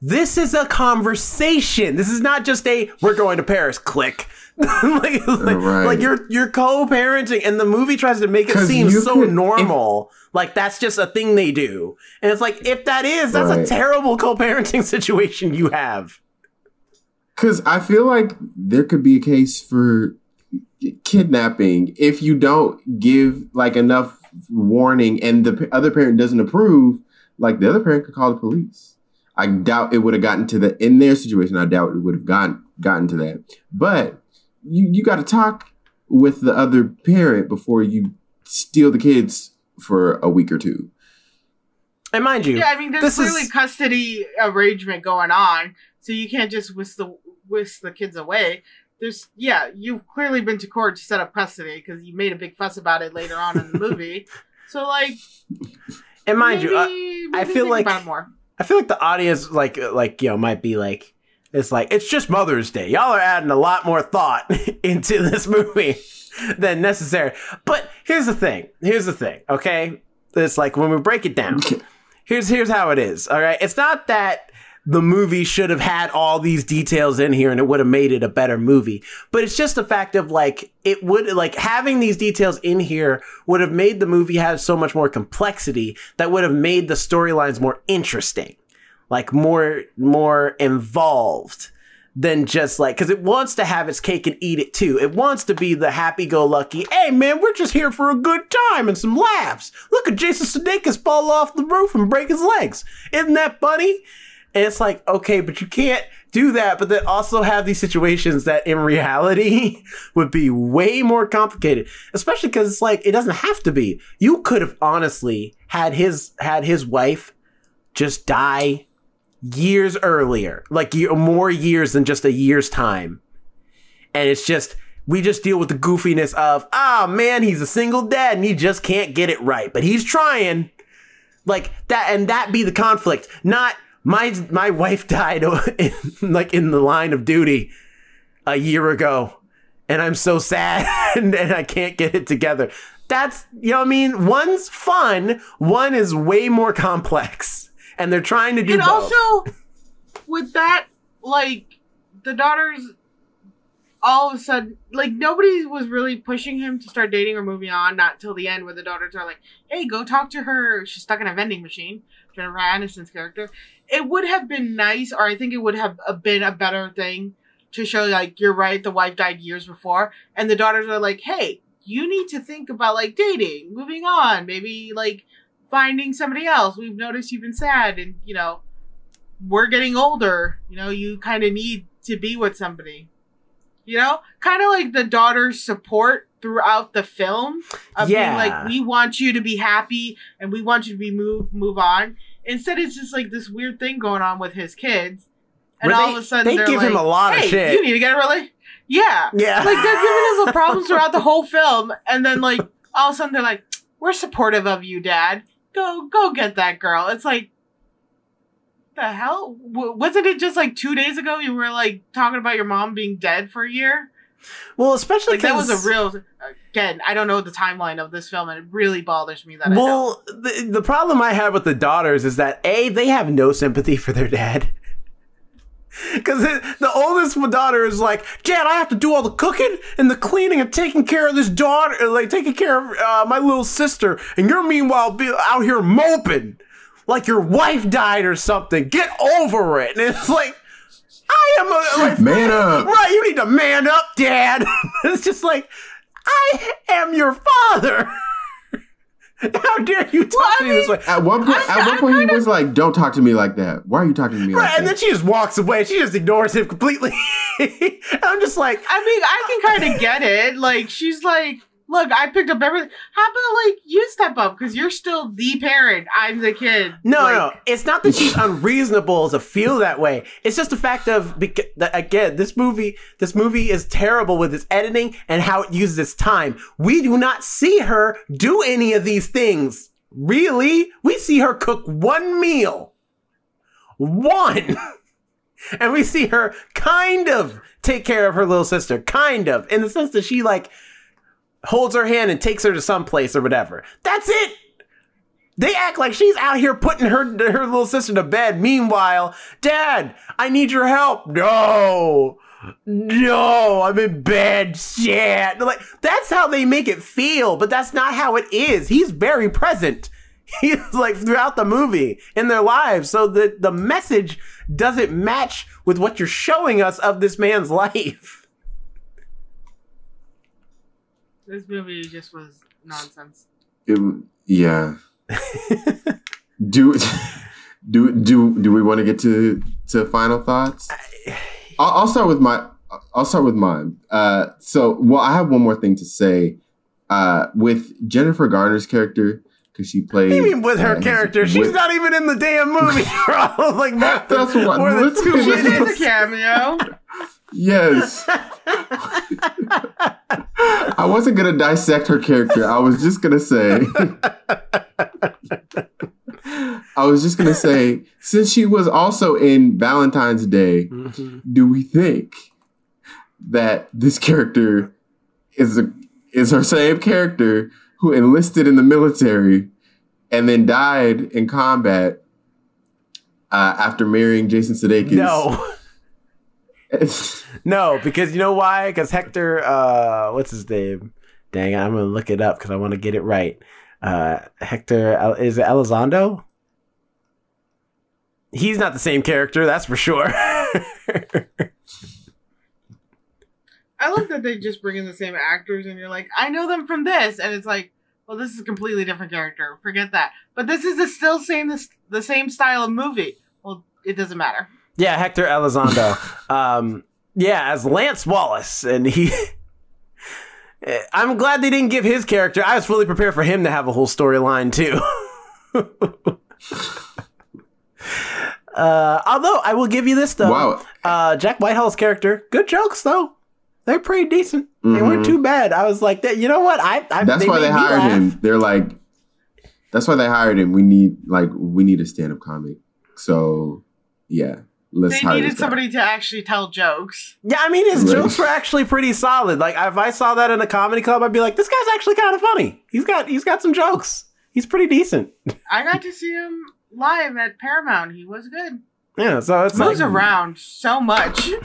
[SPEAKER 1] this is a conversation. This is not just a we're going to Paris click. like, like,
[SPEAKER 3] Right.
[SPEAKER 1] like you're you're co-parenting, and the movie tries to make it seem so
[SPEAKER 3] could- if-
[SPEAKER 1] normal. like that's just a thing they do, and it's like if that is, that's a terrible co-parenting situation you have.
[SPEAKER 3] Because I feel like there could be a case for kidnapping if you don't give like enough warning and the p- other parent doesn't approve. Like the other parent could call the police. I doubt it would have gotten to the in their situation. I doubt it would have gotten gotten to that. But you you got to talk with the other parent before you steal the kids for a week or two.
[SPEAKER 1] And mind you,
[SPEAKER 4] yeah, I mean, there's
[SPEAKER 1] this
[SPEAKER 4] clearly
[SPEAKER 1] is-
[SPEAKER 4] custody arrangement going on, so you can't just whisk the whisk the kids away. There's yeah, you've clearly been to court to set up custody because you made a big fuss about it later on in the movie. So like,
[SPEAKER 1] and mind you, uh,
[SPEAKER 4] maybe-
[SPEAKER 1] I feel like-
[SPEAKER 4] about it more.
[SPEAKER 1] I feel like the audience, like, like you know, might be like, it's like it's just Mother's Day. Y'all are adding a lot more thought into this movie than necessary. But here's the thing. Here's the thing. Okay, it's like when we break it down. Here's here's how it is. All right, it's not that the movie should have had all these details in here and it would have made it a better movie. But it's just a fact of like, it would, like, having these details in here would have made the movie have so much more complexity that would have made the storylines more interesting, like, more, more involved than just like because it wants to have its cake and eat it too. It wants to be the happy-go-lucky. Hey man, we're just here for a good time and some laughs. Look at Jason Sudeikis fall off the roof and break his legs. Isn't that funny? And it's like okay, but you can't do that. But then also have these situations that in reality would be way more complicated. Especially because it's like it doesn't have to be. You could have honestly had his had his wife just die years earlier, like more years than just a year's time. And it's just, we just deal with the goofiness of, ah, man, he's a single dad and he just can't get it right, but he's trying. Like that, and that be the conflict, not my my wife died in, like in the line of duty a year ago, and I'm so sad and, and I can't get it together. That's you know what I mean. One's fun, one is way more complex and they're trying to do
[SPEAKER 4] and
[SPEAKER 1] both.
[SPEAKER 4] also with that like the daughters all of a sudden like nobody was really pushing him to start dating or moving on not till the end where the daughters are like hey go talk to her she's stuck in a vending machine jennifer aniston's character it would have been nice or i think it would have uh, been a better thing to show like you're right the wife died years before and the daughters are like hey you need to think about like dating moving on maybe like finding somebody else. We've noticed you've been sad and, you know, we're getting older. You know, you kind of need to be with somebody. You know, kind of like the daughter's support throughout the film of
[SPEAKER 1] Yeah.
[SPEAKER 4] being like, we want you to be happy and we want you to be move move on. Instead, it's just like this weird thing going on with his kids, and
[SPEAKER 1] Where
[SPEAKER 4] all
[SPEAKER 1] they-
[SPEAKER 4] of a sudden
[SPEAKER 1] they give him a lot of shit."
[SPEAKER 4] You need to get a really, yeah,
[SPEAKER 1] Yeah.
[SPEAKER 4] like they're giving us the problems throughout the whole film, and then like all of a sudden they're like, "We're supportive of you, Dad. Go, go get that girl." It's like, the hell? W- wasn't it just like two days ago you were like talking about your mom being dead for a year?
[SPEAKER 1] Well, especially
[SPEAKER 4] Like that was a real. Again, I don't know the timeline of this film, and it really bothers me that I.
[SPEAKER 1] Well, the, the problem I have with the daughters is that a they have no sympathy for their dad. Because the oldest daughter is like, Dad, I have to do all the cooking and the cleaning and taking care of this daughter, uh, like taking care of uh, my little sister, and you're meanwhile be out here moping like your wife died or something. Get over it. And it's like, I am a like,
[SPEAKER 3] Man up.
[SPEAKER 1] Right, you need to man up, Dad. it's just like, I am your father. How dare you talk
[SPEAKER 4] Well,
[SPEAKER 1] to me this way?
[SPEAKER 3] At one point,
[SPEAKER 4] I-
[SPEAKER 3] at one
[SPEAKER 4] I
[SPEAKER 3] point, he
[SPEAKER 4] kinda-
[SPEAKER 3] was like, "Don't talk to me like that. Why are you talking to me like
[SPEAKER 1] Right, and
[SPEAKER 3] that?"
[SPEAKER 1] then she just walks away. She just ignores him completely. I'm just like,
[SPEAKER 4] I mean, I can kind of get it. Like, she's like, look, I picked up everything. How about, like, you step up? Because you're still the parent. I'm the kid.
[SPEAKER 1] no,
[SPEAKER 4] like,
[SPEAKER 1] no. It's not that she's unreasonable to feel that way. It's just the fact of beca- that again, this movie, this movie is terrible with its editing and how it uses its time. We do not see her do any of these things. Really, we see her cook one meal, one, and we see her kind of take care of her little sister, kind of, in the sense that she like holds her hand and takes her to some place or whatever. That's it. They act like she's out here putting her her little sister to bed. Meanwhile, Dad, I need your help. No, no, I'm in bed. Shit. Like that's how they make it feel, but that's not how it is. He's very present. He's like throughout the movie in their lives, so the the message doesn't match with what you're showing us of this man's life.
[SPEAKER 4] This movie just was nonsense.
[SPEAKER 3] It, yeah. do do do do we want to get to to final thoughts? I'll, I'll start with my. I'll start with mine. Uh, so, well, I have one more thing to say. Uh, with Jennifer Garner's character, because she played.
[SPEAKER 1] I mean, with her
[SPEAKER 3] uh,
[SPEAKER 1] character, she's
[SPEAKER 3] with-
[SPEAKER 1] not even in the damn movie. for all, like more,
[SPEAKER 3] That's what-
[SPEAKER 1] more than
[SPEAKER 3] let's-
[SPEAKER 1] two
[SPEAKER 3] let's-
[SPEAKER 4] She did
[SPEAKER 1] minutes.
[SPEAKER 4] a cameo.
[SPEAKER 3] Yes. I wasn't gonna dissect her character. I was just gonna say. I was just gonna say, since she was also in Valentine's Day, do we think that this character is a is her same character who enlisted in the military and then died in combat? uh, after marrying Jason Sudeikis.
[SPEAKER 1] No. No, because you know why? Because Hector, uh, what's his name? Dang, I'm gonna look it up because I want to get it right. Uh, Hector is it Elizondo? He's not the same character, that's for sure.
[SPEAKER 4] I love that they just bring in the same actors, and you're like, I know them from this, and it's like, well, this is a completely different character. Forget that. But this is the still same the, the same style of movie. Well, it doesn't matter.
[SPEAKER 1] Yeah, Hector Elizondo. um, yeah, as Lance Wallace, and he. I'm glad they didn't give his character. I was fully prepared for him to have a whole storyline too. uh, although I will give you this though.
[SPEAKER 3] wow.
[SPEAKER 1] Uh, Jack Whitehall's character, good jokes though. They're pretty decent. They weren't
[SPEAKER 3] Mhm.
[SPEAKER 1] too bad. I was like, that. You know what? I, I
[SPEAKER 3] That's why they hired
[SPEAKER 1] laugh.
[SPEAKER 3] him. They're like, that's why they hired him. We need like we need a stand up comic. So yeah,
[SPEAKER 4] They needed somebody to actually tell jokes.
[SPEAKER 1] Yeah, I mean, his
[SPEAKER 3] Right.
[SPEAKER 1] jokes were actually pretty solid. Like, if I saw that in a comedy club, I'd be like, this guy's actually kind of funny. He's got he's got some jokes. He's pretty decent.
[SPEAKER 4] I got to see him live at Paramount. He was good.
[SPEAKER 1] Yeah, so it's
[SPEAKER 4] Moves
[SPEAKER 1] like,
[SPEAKER 4] around so much.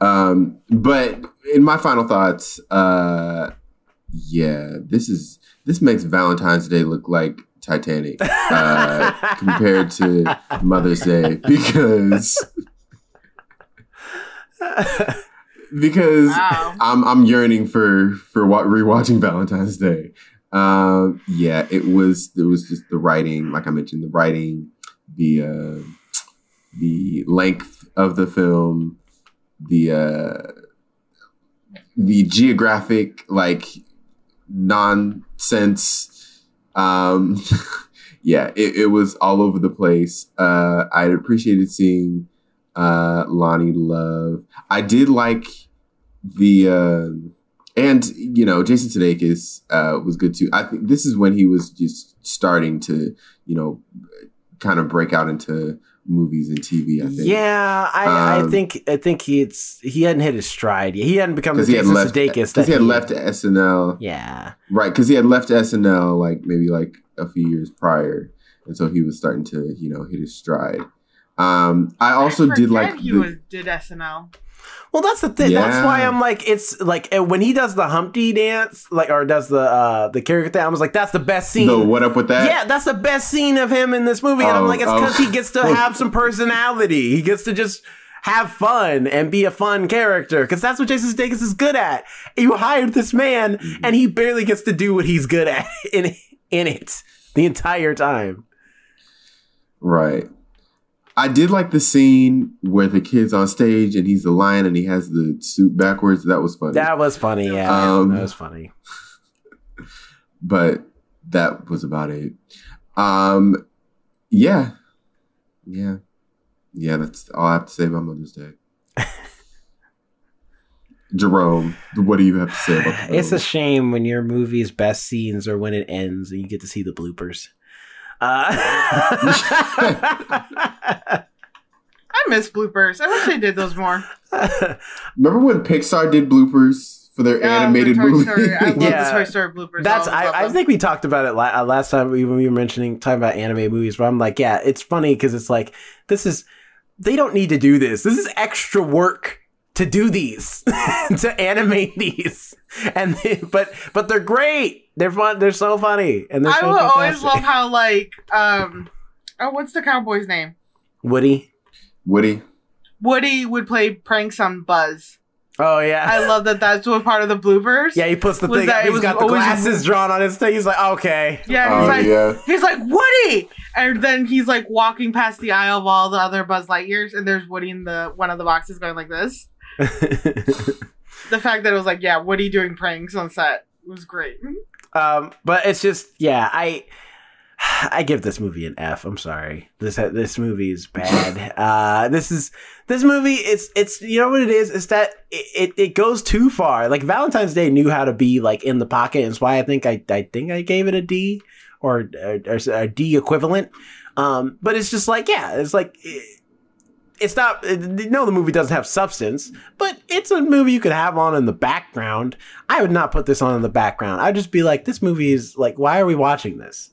[SPEAKER 3] Um, but in my final thoughts, uh, yeah, this is this makes Valentine's Day look like Titanic uh, compared to Mother's Day because because
[SPEAKER 4] Wow.
[SPEAKER 3] I'm I'm yearning for for wa- rewatching Valentine's Day. Um, yeah, it was it was just the writing, like I mentioned, the writing, the uh, the length of the film, the uh, the geographic like nonsense. Um, yeah, it, it was all over the place. Uh, I appreciated seeing uh, Loni Love. I did like the uh, and you know Jason Sudeikis uh, was good too. I think this is when he was just starting to you know kind of break out into movies and TV. I think
[SPEAKER 1] yeah, I, I
[SPEAKER 3] Um,
[SPEAKER 1] think I think he's he hadn't hit his stride yet. He hadn't become the
[SPEAKER 3] because he had left
[SPEAKER 1] Sudeikis
[SPEAKER 3] because
[SPEAKER 1] that
[SPEAKER 3] he had left SNL
[SPEAKER 1] Yeah,
[SPEAKER 3] right because he had left SNL like maybe like a few years prior, and so he was starting to you know hit his stride. Um, I also
[SPEAKER 4] I
[SPEAKER 3] did like
[SPEAKER 4] he
[SPEAKER 3] the,
[SPEAKER 4] was did SNL.
[SPEAKER 1] Well, that's the thing. That's why I'm like, it's like when he does the Humpty dance, like or does the uh the character thing. I was like, that's the best scene.
[SPEAKER 3] the what up with that?
[SPEAKER 1] yeah, that's the best scene of him in this movie, and I'm
[SPEAKER 3] Oh,
[SPEAKER 1] like, it's
[SPEAKER 3] oh.
[SPEAKER 1] because he gets to have some personality. He gets to just have fun and be a fun character because that's what Jason Sudeikis is good at. You hired this man, and he barely gets to do what he's good at in in it the entire time.
[SPEAKER 3] Right. I did like the scene where the kid's on stage and he's the lion and he has the suit backwards. That was funny.
[SPEAKER 1] That was funny. Yeah,
[SPEAKER 3] Um,
[SPEAKER 1] that was funny.
[SPEAKER 3] but that was about it. Um, yeah, yeah, yeah. That's all I have to say about Mother's Day. Jerome, what do you have to say about
[SPEAKER 1] It's a shame when your movie's best scenes are when it ends and you get to see the bloopers. Uh,
[SPEAKER 4] I miss bloopers. I wish they did those more.
[SPEAKER 3] Remember when Pixar did bloopers for their
[SPEAKER 4] Yeah,
[SPEAKER 3] animated
[SPEAKER 4] the Toy
[SPEAKER 3] movie?
[SPEAKER 4] Story. I love
[SPEAKER 1] Yeah.
[SPEAKER 4] the Toy Story bloopers.
[SPEAKER 1] That's
[SPEAKER 4] always love
[SPEAKER 1] I, I think we talked about it la- uh, last time we, when we were mentioning talking about anime movies. But I'm like, yeah, it's funny because it's like this is they don't need to do this. This is extra work to do these to animate these, and they, but but they're great. They're fun. They're so funny, and they're
[SPEAKER 4] I
[SPEAKER 1] so
[SPEAKER 4] will always love how like um oh what's the cowboy's name?
[SPEAKER 1] Woody.
[SPEAKER 3] Woody.
[SPEAKER 4] Woody would play pranks on Buzz.
[SPEAKER 1] Oh yeah.
[SPEAKER 4] I love that. That's what part of the bloopers.
[SPEAKER 1] Yeah, he puts the
[SPEAKER 4] Was
[SPEAKER 1] thing
[SPEAKER 4] that-
[SPEAKER 1] up.
[SPEAKER 4] it
[SPEAKER 1] He's
[SPEAKER 4] was
[SPEAKER 1] got the
[SPEAKER 4] always-
[SPEAKER 1] glasses drawn on his thing. He's like, okay.
[SPEAKER 4] Yeah, he's
[SPEAKER 3] Oh
[SPEAKER 4] like
[SPEAKER 3] yeah.
[SPEAKER 4] he's like Woody, and then he's like walking past the aisle of all the other Buzz Lightyears, and there's Woody in the one of the boxes going like this. The fact that it was like yeah, Woody doing pranks on set was great.
[SPEAKER 1] um, but it's just, yeah, I, I give this movie an F. I'm sorry. This this movie is bad. uh, this is this movie. It's it's you know what it is. It's that it, it, it goes too far. Like Valentine's Day knew how to be like in the pocket. And it's why I think I I think I gave it a D or or, or a D equivalent. Um, but it's just like yeah, it's like. It, it's not no the movie doesn't have substance but it's a movie you could have on in the background i would not put this on in the background i'd just be like this movie is like why are we watching this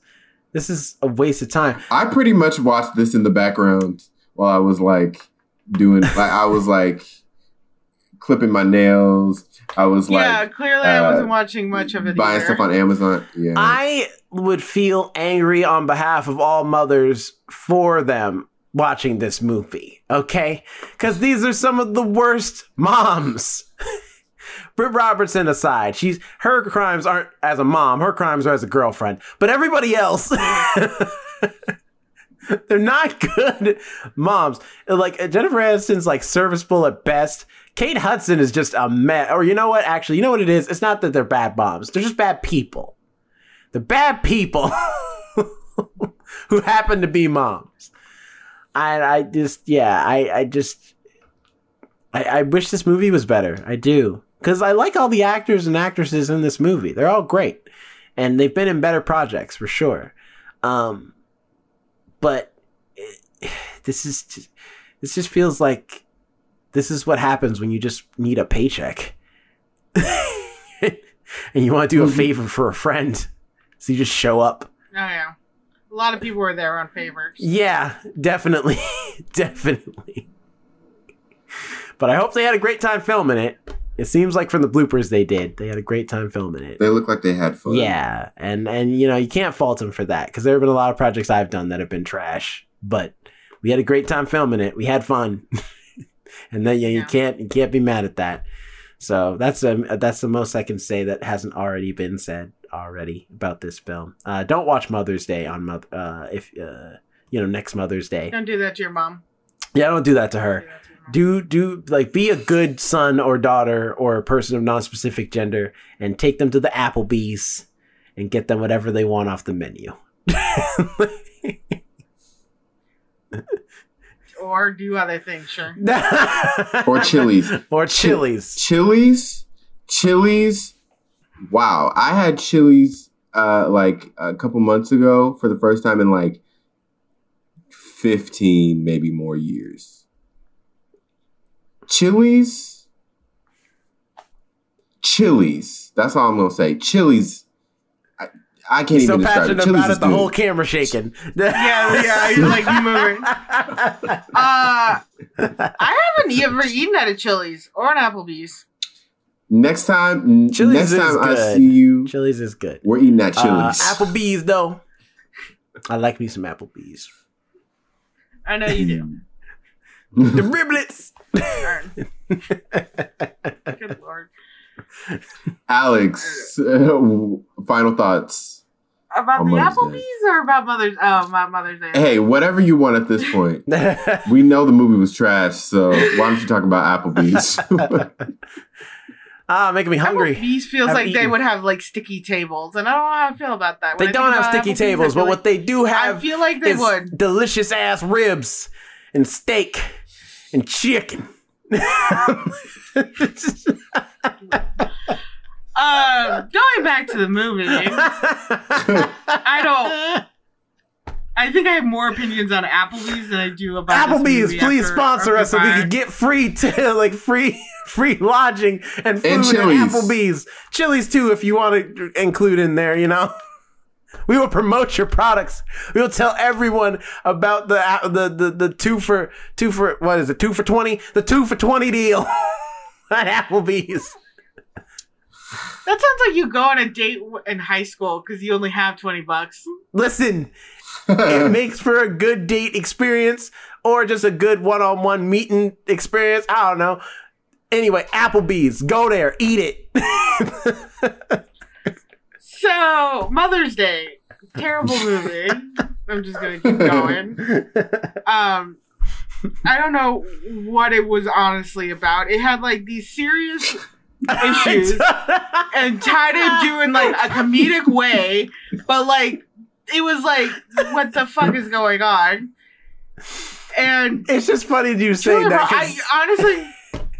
[SPEAKER 1] This is a waste of time.
[SPEAKER 3] I pretty much watched this in the background while I was like doing like I was like clipping my nails. I was like
[SPEAKER 4] yeah,
[SPEAKER 3] like
[SPEAKER 4] clearly I
[SPEAKER 3] uh,
[SPEAKER 4] wasn't watching much of it.
[SPEAKER 3] buying
[SPEAKER 4] either.
[SPEAKER 3] stuff on Amazon. Yeah.
[SPEAKER 1] I would feel angry on behalf of all mothers for them watching this movie, okay? Because these are some of the worst moms. Britt Robertson aside, she's her crimes aren't as a mom, her crimes are as a girlfriend. But everybody else, they're not good moms. Like Jennifer Aniston's like serviceable at best. Kate Hudson is just a mess. Or you know what? Actually, you know what it is? It's not that they're bad moms. They're just bad people. The bad people who happen to be moms. And I just, yeah, I, I just, I, I wish this movie was better. I do. Because I like all the actors and actresses in this movie. They're all great. And they've been in better projects for sure. Um, but it, this is, just, this just feels like this is what happens when you just need a paycheck. and you want to do a favor for a friend. So you just show up.
[SPEAKER 4] Oh yeah, a lot of people were there on favors.
[SPEAKER 1] Yeah, definitely. definitely. But I hope they had a great time filming it. It seems like from the bloopers they did. They had a great time filming it.
[SPEAKER 3] they look like they had fun.
[SPEAKER 1] Yeah, and and you know, you can't fault them for that cuz there have been a lot of projects I've done that have been trash, but we had a great time filming it. We had fun. and then yeah, you can't you can't be mad at that. So that's um that's the most I can say that hasn't already been said already about this film. Uh, don't watch Mother's Day on mother uh, if uh, you know next Mother's Day.
[SPEAKER 4] Don't do that to your mom.
[SPEAKER 1] Yeah, don't do that to her.
[SPEAKER 4] do that to.
[SPEAKER 1] Do do like be a good son or daughter or a person of non-specific gender and take them to the Applebee's and get them whatever they want off the menu.
[SPEAKER 4] Or do other things, sure.
[SPEAKER 3] Or Chili's.
[SPEAKER 1] or Chili's.
[SPEAKER 3] Chili's, Chili's. Wow, I had Chili's uh like a couple months ago for the first time in like fifteen, maybe more years. Chili's, Chili's. That's all I'm gonna say. Chili's. I, I can't
[SPEAKER 1] He's so
[SPEAKER 3] even describe it.
[SPEAKER 1] passionate
[SPEAKER 3] Chili's
[SPEAKER 1] about it, the
[SPEAKER 3] good.
[SPEAKER 1] whole camera shaking.
[SPEAKER 4] Yeah, yeah. You're like you moving. Uh, I haven't ever eaten at a Chili's or an Applebee's.
[SPEAKER 3] Next time,
[SPEAKER 1] Chili's
[SPEAKER 3] next
[SPEAKER 1] is
[SPEAKER 3] time I see you,
[SPEAKER 1] Chili's is good.
[SPEAKER 3] we're eating at
[SPEAKER 1] Uh,
[SPEAKER 3] Chili's.
[SPEAKER 1] Applebee's though. I like me some Applebee's.
[SPEAKER 4] I know you do.
[SPEAKER 1] The riblets.
[SPEAKER 4] Darn. Good lord.
[SPEAKER 3] Alex, uh, final thoughts.
[SPEAKER 4] About the
[SPEAKER 3] Mother's Day.
[SPEAKER 4] Applebee's or about Mother's? Oh, about Mother's Day.
[SPEAKER 3] Hey, whatever you want at this point. We know the movie was trash, so why don't you talk about Applebee's?
[SPEAKER 1] Ah, making me hungry.
[SPEAKER 4] Applebee's feels
[SPEAKER 1] I've
[SPEAKER 4] like they would have like sticky tables, and I don't know how I feel about that. When
[SPEAKER 1] They
[SPEAKER 4] I
[SPEAKER 1] don't have sticky
[SPEAKER 4] Applebee's,
[SPEAKER 1] tables, but
[SPEAKER 4] like-
[SPEAKER 1] what they do have, I
[SPEAKER 4] feel like they would.
[SPEAKER 1] delicious ass ribs and steak and chicken.
[SPEAKER 4] Um, going back to the movie, I don't. I think I have more opinions on Applebee's than I do about this
[SPEAKER 1] Applebee's,
[SPEAKER 4] movie
[SPEAKER 1] please
[SPEAKER 4] after
[SPEAKER 1] sponsor us so we can get free to like free free lodging and food
[SPEAKER 3] And
[SPEAKER 1] at Applebee's. Chili's too, if you want to include in there. You know, we will promote your products. We will tell everyone about the the the, the two for two for what is it? Two for twenty? The two for twenty deal at Applebee's.
[SPEAKER 4] That sounds like you go on a date in high school because you only have twenty bucks.
[SPEAKER 1] Listen, it makes for a good date experience or just a good one-on-one meeting experience. I don't know. Anyway, Applebee's, go there, eat it.
[SPEAKER 4] So Mother's Day, terrible movie. I'm just gonna keep going. Um, I don't know what it was honestly about. It had like these serious issues and tried to do in like a comedic way, but like it was like, what the fuck is going on? And
[SPEAKER 1] it's just funny you saying that.
[SPEAKER 4] I honestly,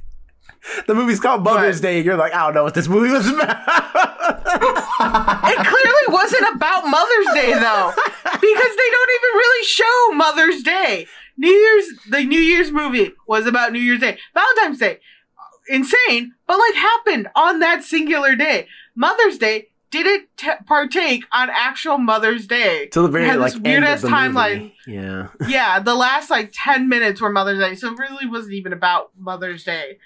[SPEAKER 1] the movie's called Mother's? Day, and you're like, I don't know what this movie was about.
[SPEAKER 4] it clearly wasn't about Mother's Day though, because they don't even really show Mother's Day. New Year's, the New Year's movie was about New Year's Day, Valentine's Day, insane, but like happened on that singular day. Mother's Day didn't t- partake on actual Mother's Day.
[SPEAKER 1] Till the very
[SPEAKER 4] had
[SPEAKER 1] like
[SPEAKER 4] this
[SPEAKER 1] end
[SPEAKER 4] weird-ass timeline.
[SPEAKER 1] Yeah.
[SPEAKER 4] yeah, the last like 10 minutes were Mother's Day, so it really wasn't even about Mother's Day.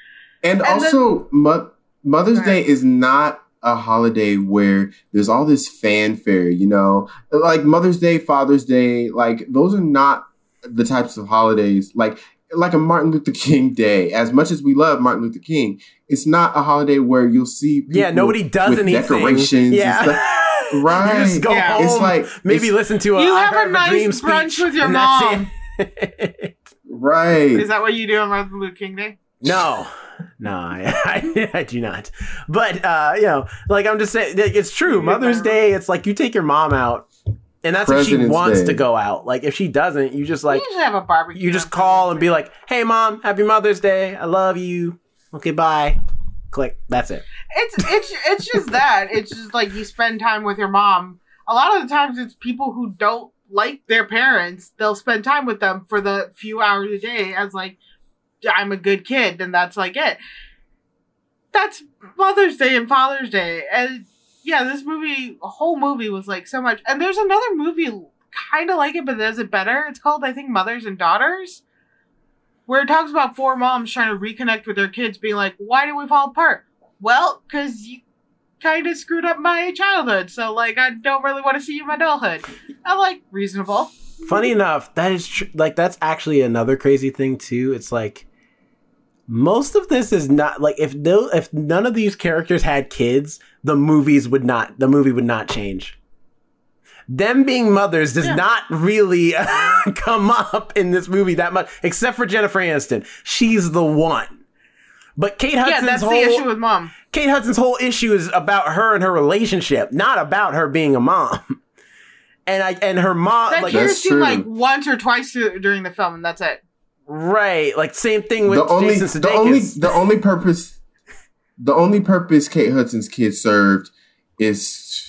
[SPEAKER 3] And,
[SPEAKER 4] And
[SPEAKER 3] also, Mo- Mother's
[SPEAKER 4] Right.
[SPEAKER 3] Day is not a holiday where there's all this fanfare, you know? Like Mother's Day, Father's Day, like those are not the types of holidays like like a Martin Luther King Day. As much as we love Martin Luther King, it's not a holiday where you'll see
[SPEAKER 1] Yeah, nobody does
[SPEAKER 3] with
[SPEAKER 1] anything.
[SPEAKER 3] decorations
[SPEAKER 1] yeah.
[SPEAKER 3] and stuff. Right.
[SPEAKER 1] You just go
[SPEAKER 4] Yeah.
[SPEAKER 1] home.
[SPEAKER 3] It's like
[SPEAKER 1] maybe
[SPEAKER 3] it's-
[SPEAKER 1] listen to a
[SPEAKER 4] You
[SPEAKER 1] I
[SPEAKER 4] have a
[SPEAKER 1] Heart
[SPEAKER 4] nice
[SPEAKER 1] dream
[SPEAKER 4] brunch with your mom.
[SPEAKER 3] right.
[SPEAKER 4] Is that what you do on Martin Luther King Day?
[SPEAKER 1] No, no, I, I, I do not. But uh, you know, like I'm just saying, it's true. Mother's. Day, it's like you take your mom out, and that's if she wants
[SPEAKER 3] Day.
[SPEAKER 1] to go out. Like if she doesn't, you just like
[SPEAKER 4] we usually have a barbecue.
[SPEAKER 1] you just call and be like, "Hey, mom, happy Mother's Day. I love you. Okay, bye." Click. That's it.
[SPEAKER 4] It's it's it's just that. It's just like you spend time with your mom. A lot of the times, it's people who don't like their parents. They'll spend time with them for the few hours a day as like, I'm a good kid, and that's like it. That's Mother's Day and Father's Day, and yeah, this movie, the whole movie was like so much. And there's another movie kind of like it, but does it better. It's called, I think, Mothers and Daughters, where it talks about four moms trying to reconnect with their kids, being like, "Why did we fall apart?" Well, because you kind of screwed up my childhood, so like I don't really want to see you in my adulthood. I'm like reasonable.
[SPEAKER 1] Funny enough, that is tr- like that's actually another crazy thing too. It's like most of this is not like if no if none of these characters had kids, the movies would not the movie would not change. Them being mothers does
[SPEAKER 4] Yeah.
[SPEAKER 1] not really come up in this movie that much, except for Jennifer Aniston. She's the one. But Kate
[SPEAKER 4] yeah,
[SPEAKER 1] Hudson's
[SPEAKER 4] that's
[SPEAKER 1] whole
[SPEAKER 4] the issue with mom.
[SPEAKER 1] Kate Hudson's whole issue is about her and her relationship, not about her being a mom. And I and her mom
[SPEAKER 4] That
[SPEAKER 1] like
[SPEAKER 4] you're
[SPEAKER 3] That's
[SPEAKER 4] seen
[SPEAKER 3] true.
[SPEAKER 4] like once or twice during the film, and that's it.
[SPEAKER 1] Right, like same thing with
[SPEAKER 3] the only
[SPEAKER 1] Jason
[SPEAKER 3] the only the only purpose the only purpose Kate Hudson's kid served is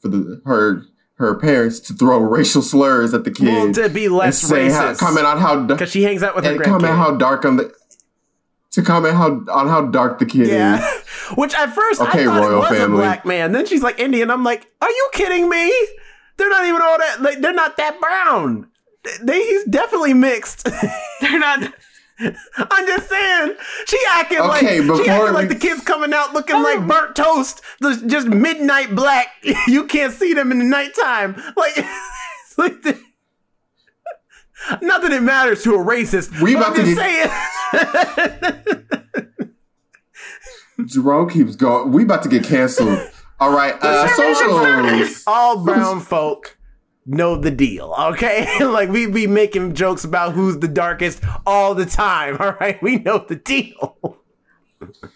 [SPEAKER 3] for the her her parents to throw racial slurs at the kid
[SPEAKER 1] well, to be
[SPEAKER 3] and
[SPEAKER 1] less
[SPEAKER 3] say how,
[SPEAKER 1] racist,
[SPEAKER 3] comment on how
[SPEAKER 1] because she hangs out with her
[SPEAKER 3] and comment how dark on the to comment how on how dark the kid
[SPEAKER 1] yeah,
[SPEAKER 3] is.
[SPEAKER 1] which at first
[SPEAKER 3] Okay,
[SPEAKER 1] I thought
[SPEAKER 3] royal
[SPEAKER 1] it was
[SPEAKER 3] family.
[SPEAKER 1] a black man. Then she's like Indian. I'm like, are you kidding me? They're not even all that. Like, they're not that brown. They, he's definitely mixed.
[SPEAKER 4] They're not.
[SPEAKER 1] I'm just saying. She acting like she
[SPEAKER 3] before
[SPEAKER 1] acting like the kids coming out looking like burnt toast, just midnight black. You can't see them in the nighttime. Like, it's like the, not that it matters to a racist.
[SPEAKER 3] We about
[SPEAKER 1] I'm
[SPEAKER 3] to
[SPEAKER 1] just saying.
[SPEAKER 3] Jerome keeps going. We about to get canceled. All right, uh, socials.
[SPEAKER 1] All brown folk know the deal, okay? like we be making jokes about who's the darkest all the time. All right, we know the deal.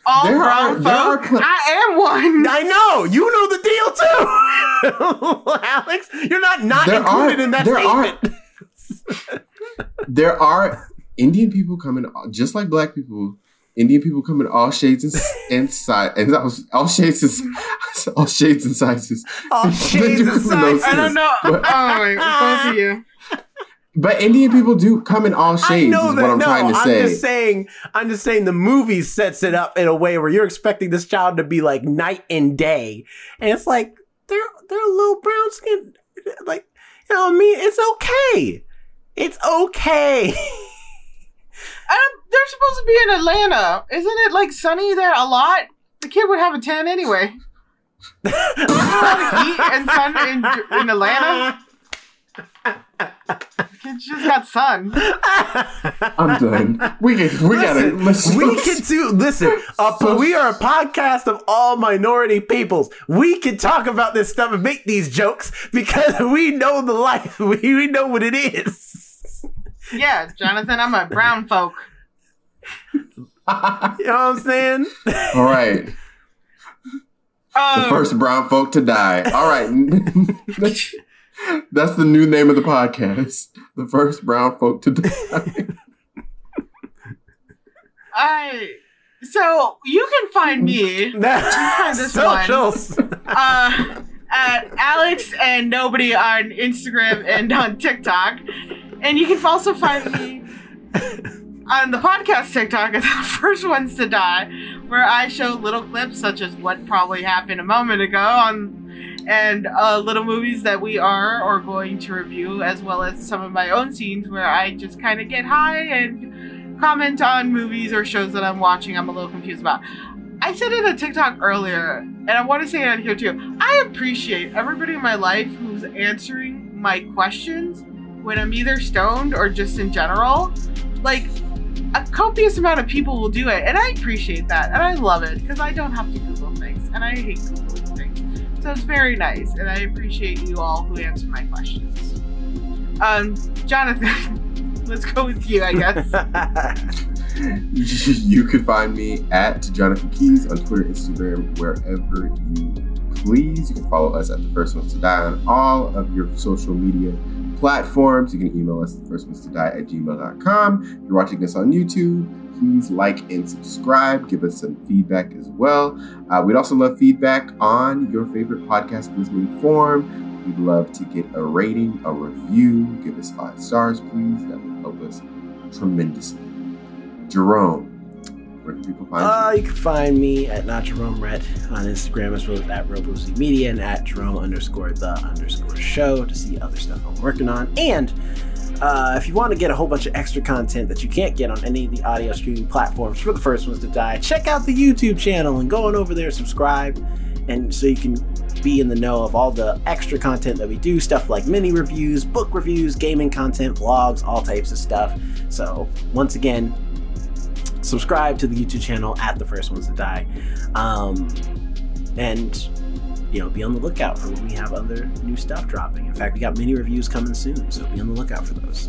[SPEAKER 4] All
[SPEAKER 3] There
[SPEAKER 4] brown
[SPEAKER 3] are- there are
[SPEAKER 4] I am one.
[SPEAKER 1] I know you know the deal too, Alex. You're not not
[SPEAKER 3] There
[SPEAKER 1] included
[SPEAKER 3] are-
[SPEAKER 1] in that
[SPEAKER 3] there are- There are Indian people coming, just like black people. Indian people come in all shades and, and size, and all- all shades and all shades and sizes.
[SPEAKER 1] All shades and sizes.
[SPEAKER 4] I don't know. Oh,
[SPEAKER 3] But-
[SPEAKER 4] wait, both of you.
[SPEAKER 3] But Indian people do come in all shades.
[SPEAKER 1] I know
[SPEAKER 3] Is
[SPEAKER 1] that.
[SPEAKER 3] what I'm
[SPEAKER 1] no,
[SPEAKER 3] trying to
[SPEAKER 1] I'm
[SPEAKER 3] say.
[SPEAKER 1] just saying. I'm just saying the movie sets it up in a way where you're expecting this child to be like night and day, and it's like they're they're a little brown skin. Like you know what I mean? It's okay. It's okay.
[SPEAKER 4] I don't, um, they're supposed to be in Atlanta. Isn't it like sunny there a lot? The kid would have a tan anyway. Isn't there a lot of heat and sun in, in Atlanta? The kid's just got sun.
[SPEAKER 3] I'm done. We can, we gotta listen.
[SPEAKER 1] we can do listen. Uh, but we are a podcast of all minority peoples. We can talk about this stuff and make these jokes because we know the life. We, we know what it is.
[SPEAKER 4] Yeah, Jonathan, I'm a brown folk.
[SPEAKER 1] You know what I'm saying?
[SPEAKER 3] All right, the
[SPEAKER 4] Oh,
[SPEAKER 3] first brown folk to die. All right, that's the new name of the podcast. The first brown folk to die.
[SPEAKER 4] I. So you can find me
[SPEAKER 1] That's
[SPEAKER 4] This one.
[SPEAKER 1] socials.
[SPEAKER 4] uh, at Alex and nobody on Instagram and on TikTok, and you can also find me on the podcast TikTok is the first ones to die, where I show little clips such as what probably happened a moment ago on and uh, little movies that we are or going to review, as well as some of my own scenes where I just kind of get high and comment on movies or shows that I'm watching. I'm a little confused about. I said it on TikTok earlier, and I want to say it on here too. I appreciate everybody in my life who's answering my questions when I'm either stoned or just in general. Like, a copious amount of people will do it, and I appreciate that, and I love it because I don't have to Google things, and I hate Googling things. So it's very nice, and I appreciate you all who answer my questions. Um, Jonathan, let's go with you, I guess.
[SPEAKER 3] you can find me at Jonathan Keys on Twitter, Instagram, wherever you please. You can follow us at the First Ones to Die on all of your social media platforms. You can email us the first ones to at gmail.com. If you're watching this on YouTube, please like and subscribe. Give us some feedback as well. Uh, we'd also love feedback on your favorite podcast listening form. We'd love to get a rating, a review. Give us five stars, please. That would help us tremendously. Jerome, where can people find
[SPEAKER 1] Uh,
[SPEAKER 3] you?
[SPEAKER 1] you can find me at not Jerome Red on Instagram as well as at Robozy Media and at Jerome underscore the underscore show to see other stuff I'm working on. And uh, if you want to get a whole bunch of extra content that you can't get on any of the audio streaming platforms for the first ones to die, check out the YouTube channel and go on over there, subscribe, and so you can be in the know of all the extra content that we do stuff like mini reviews, book reviews, gaming content, vlogs, all types of stuff. So, once again, subscribe to the YouTube channel at the first ones to die. Um, and you know, be on the lookout for when we have other new stuff dropping. In fact, we got many reviews coming soon, so be on the lookout for those.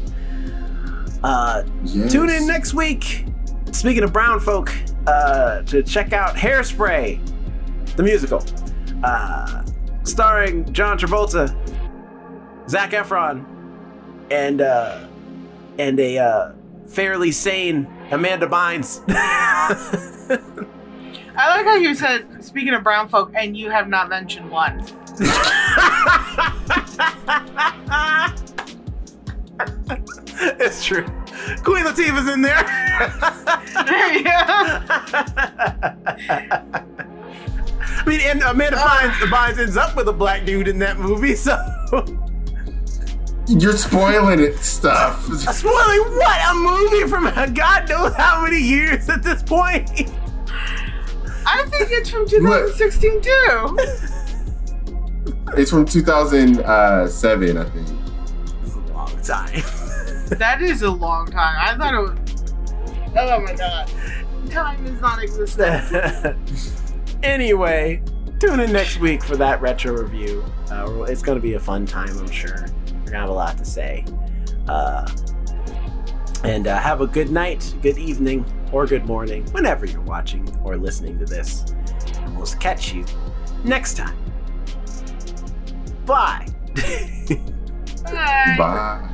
[SPEAKER 1] Uh,
[SPEAKER 3] Yes.
[SPEAKER 1] Tune in next week. Speaking of brown folk, uh, to check out Hairspray, the musical, uh, starring John Travolta, Zac Efron, and uh, and a uh, fairly sane Amanda Bynes.
[SPEAKER 4] I like how you said, speaking of brown folk, and you have not mentioned one.
[SPEAKER 1] it's true. Queen Latifah's in there.
[SPEAKER 4] There you go.
[SPEAKER 1] I mean, and Amanda uh. Bynes, Bynes ends up with a black dude in that movie, so.
[SPEAKER 3] You're spoiling it stuff.
[SPEAKER 1] Spoiling what? A movie from God knows how many years at this point?
[SPEAKER 4] I think it's from 2016 too.
[SPEAKER 3] It's from 2007, I think.
[SPEAKER 1] It's a long time.
[SPEAKER 4] That is a long time. I thought it was. Oh my god. Time is not existent.
[SPEAKER 1] anyway, tune in next week for that retro review. Uh, it's going to be a fun time, I'm sure. We're going to have a lot to say. Uh, and uh, have a good night, good evening, or good morning, whenever you're watching or listening to this. And we'll catch you next time. Bye.
[SPEAKER 4] Bye.
[SPEAKER 3] Bye.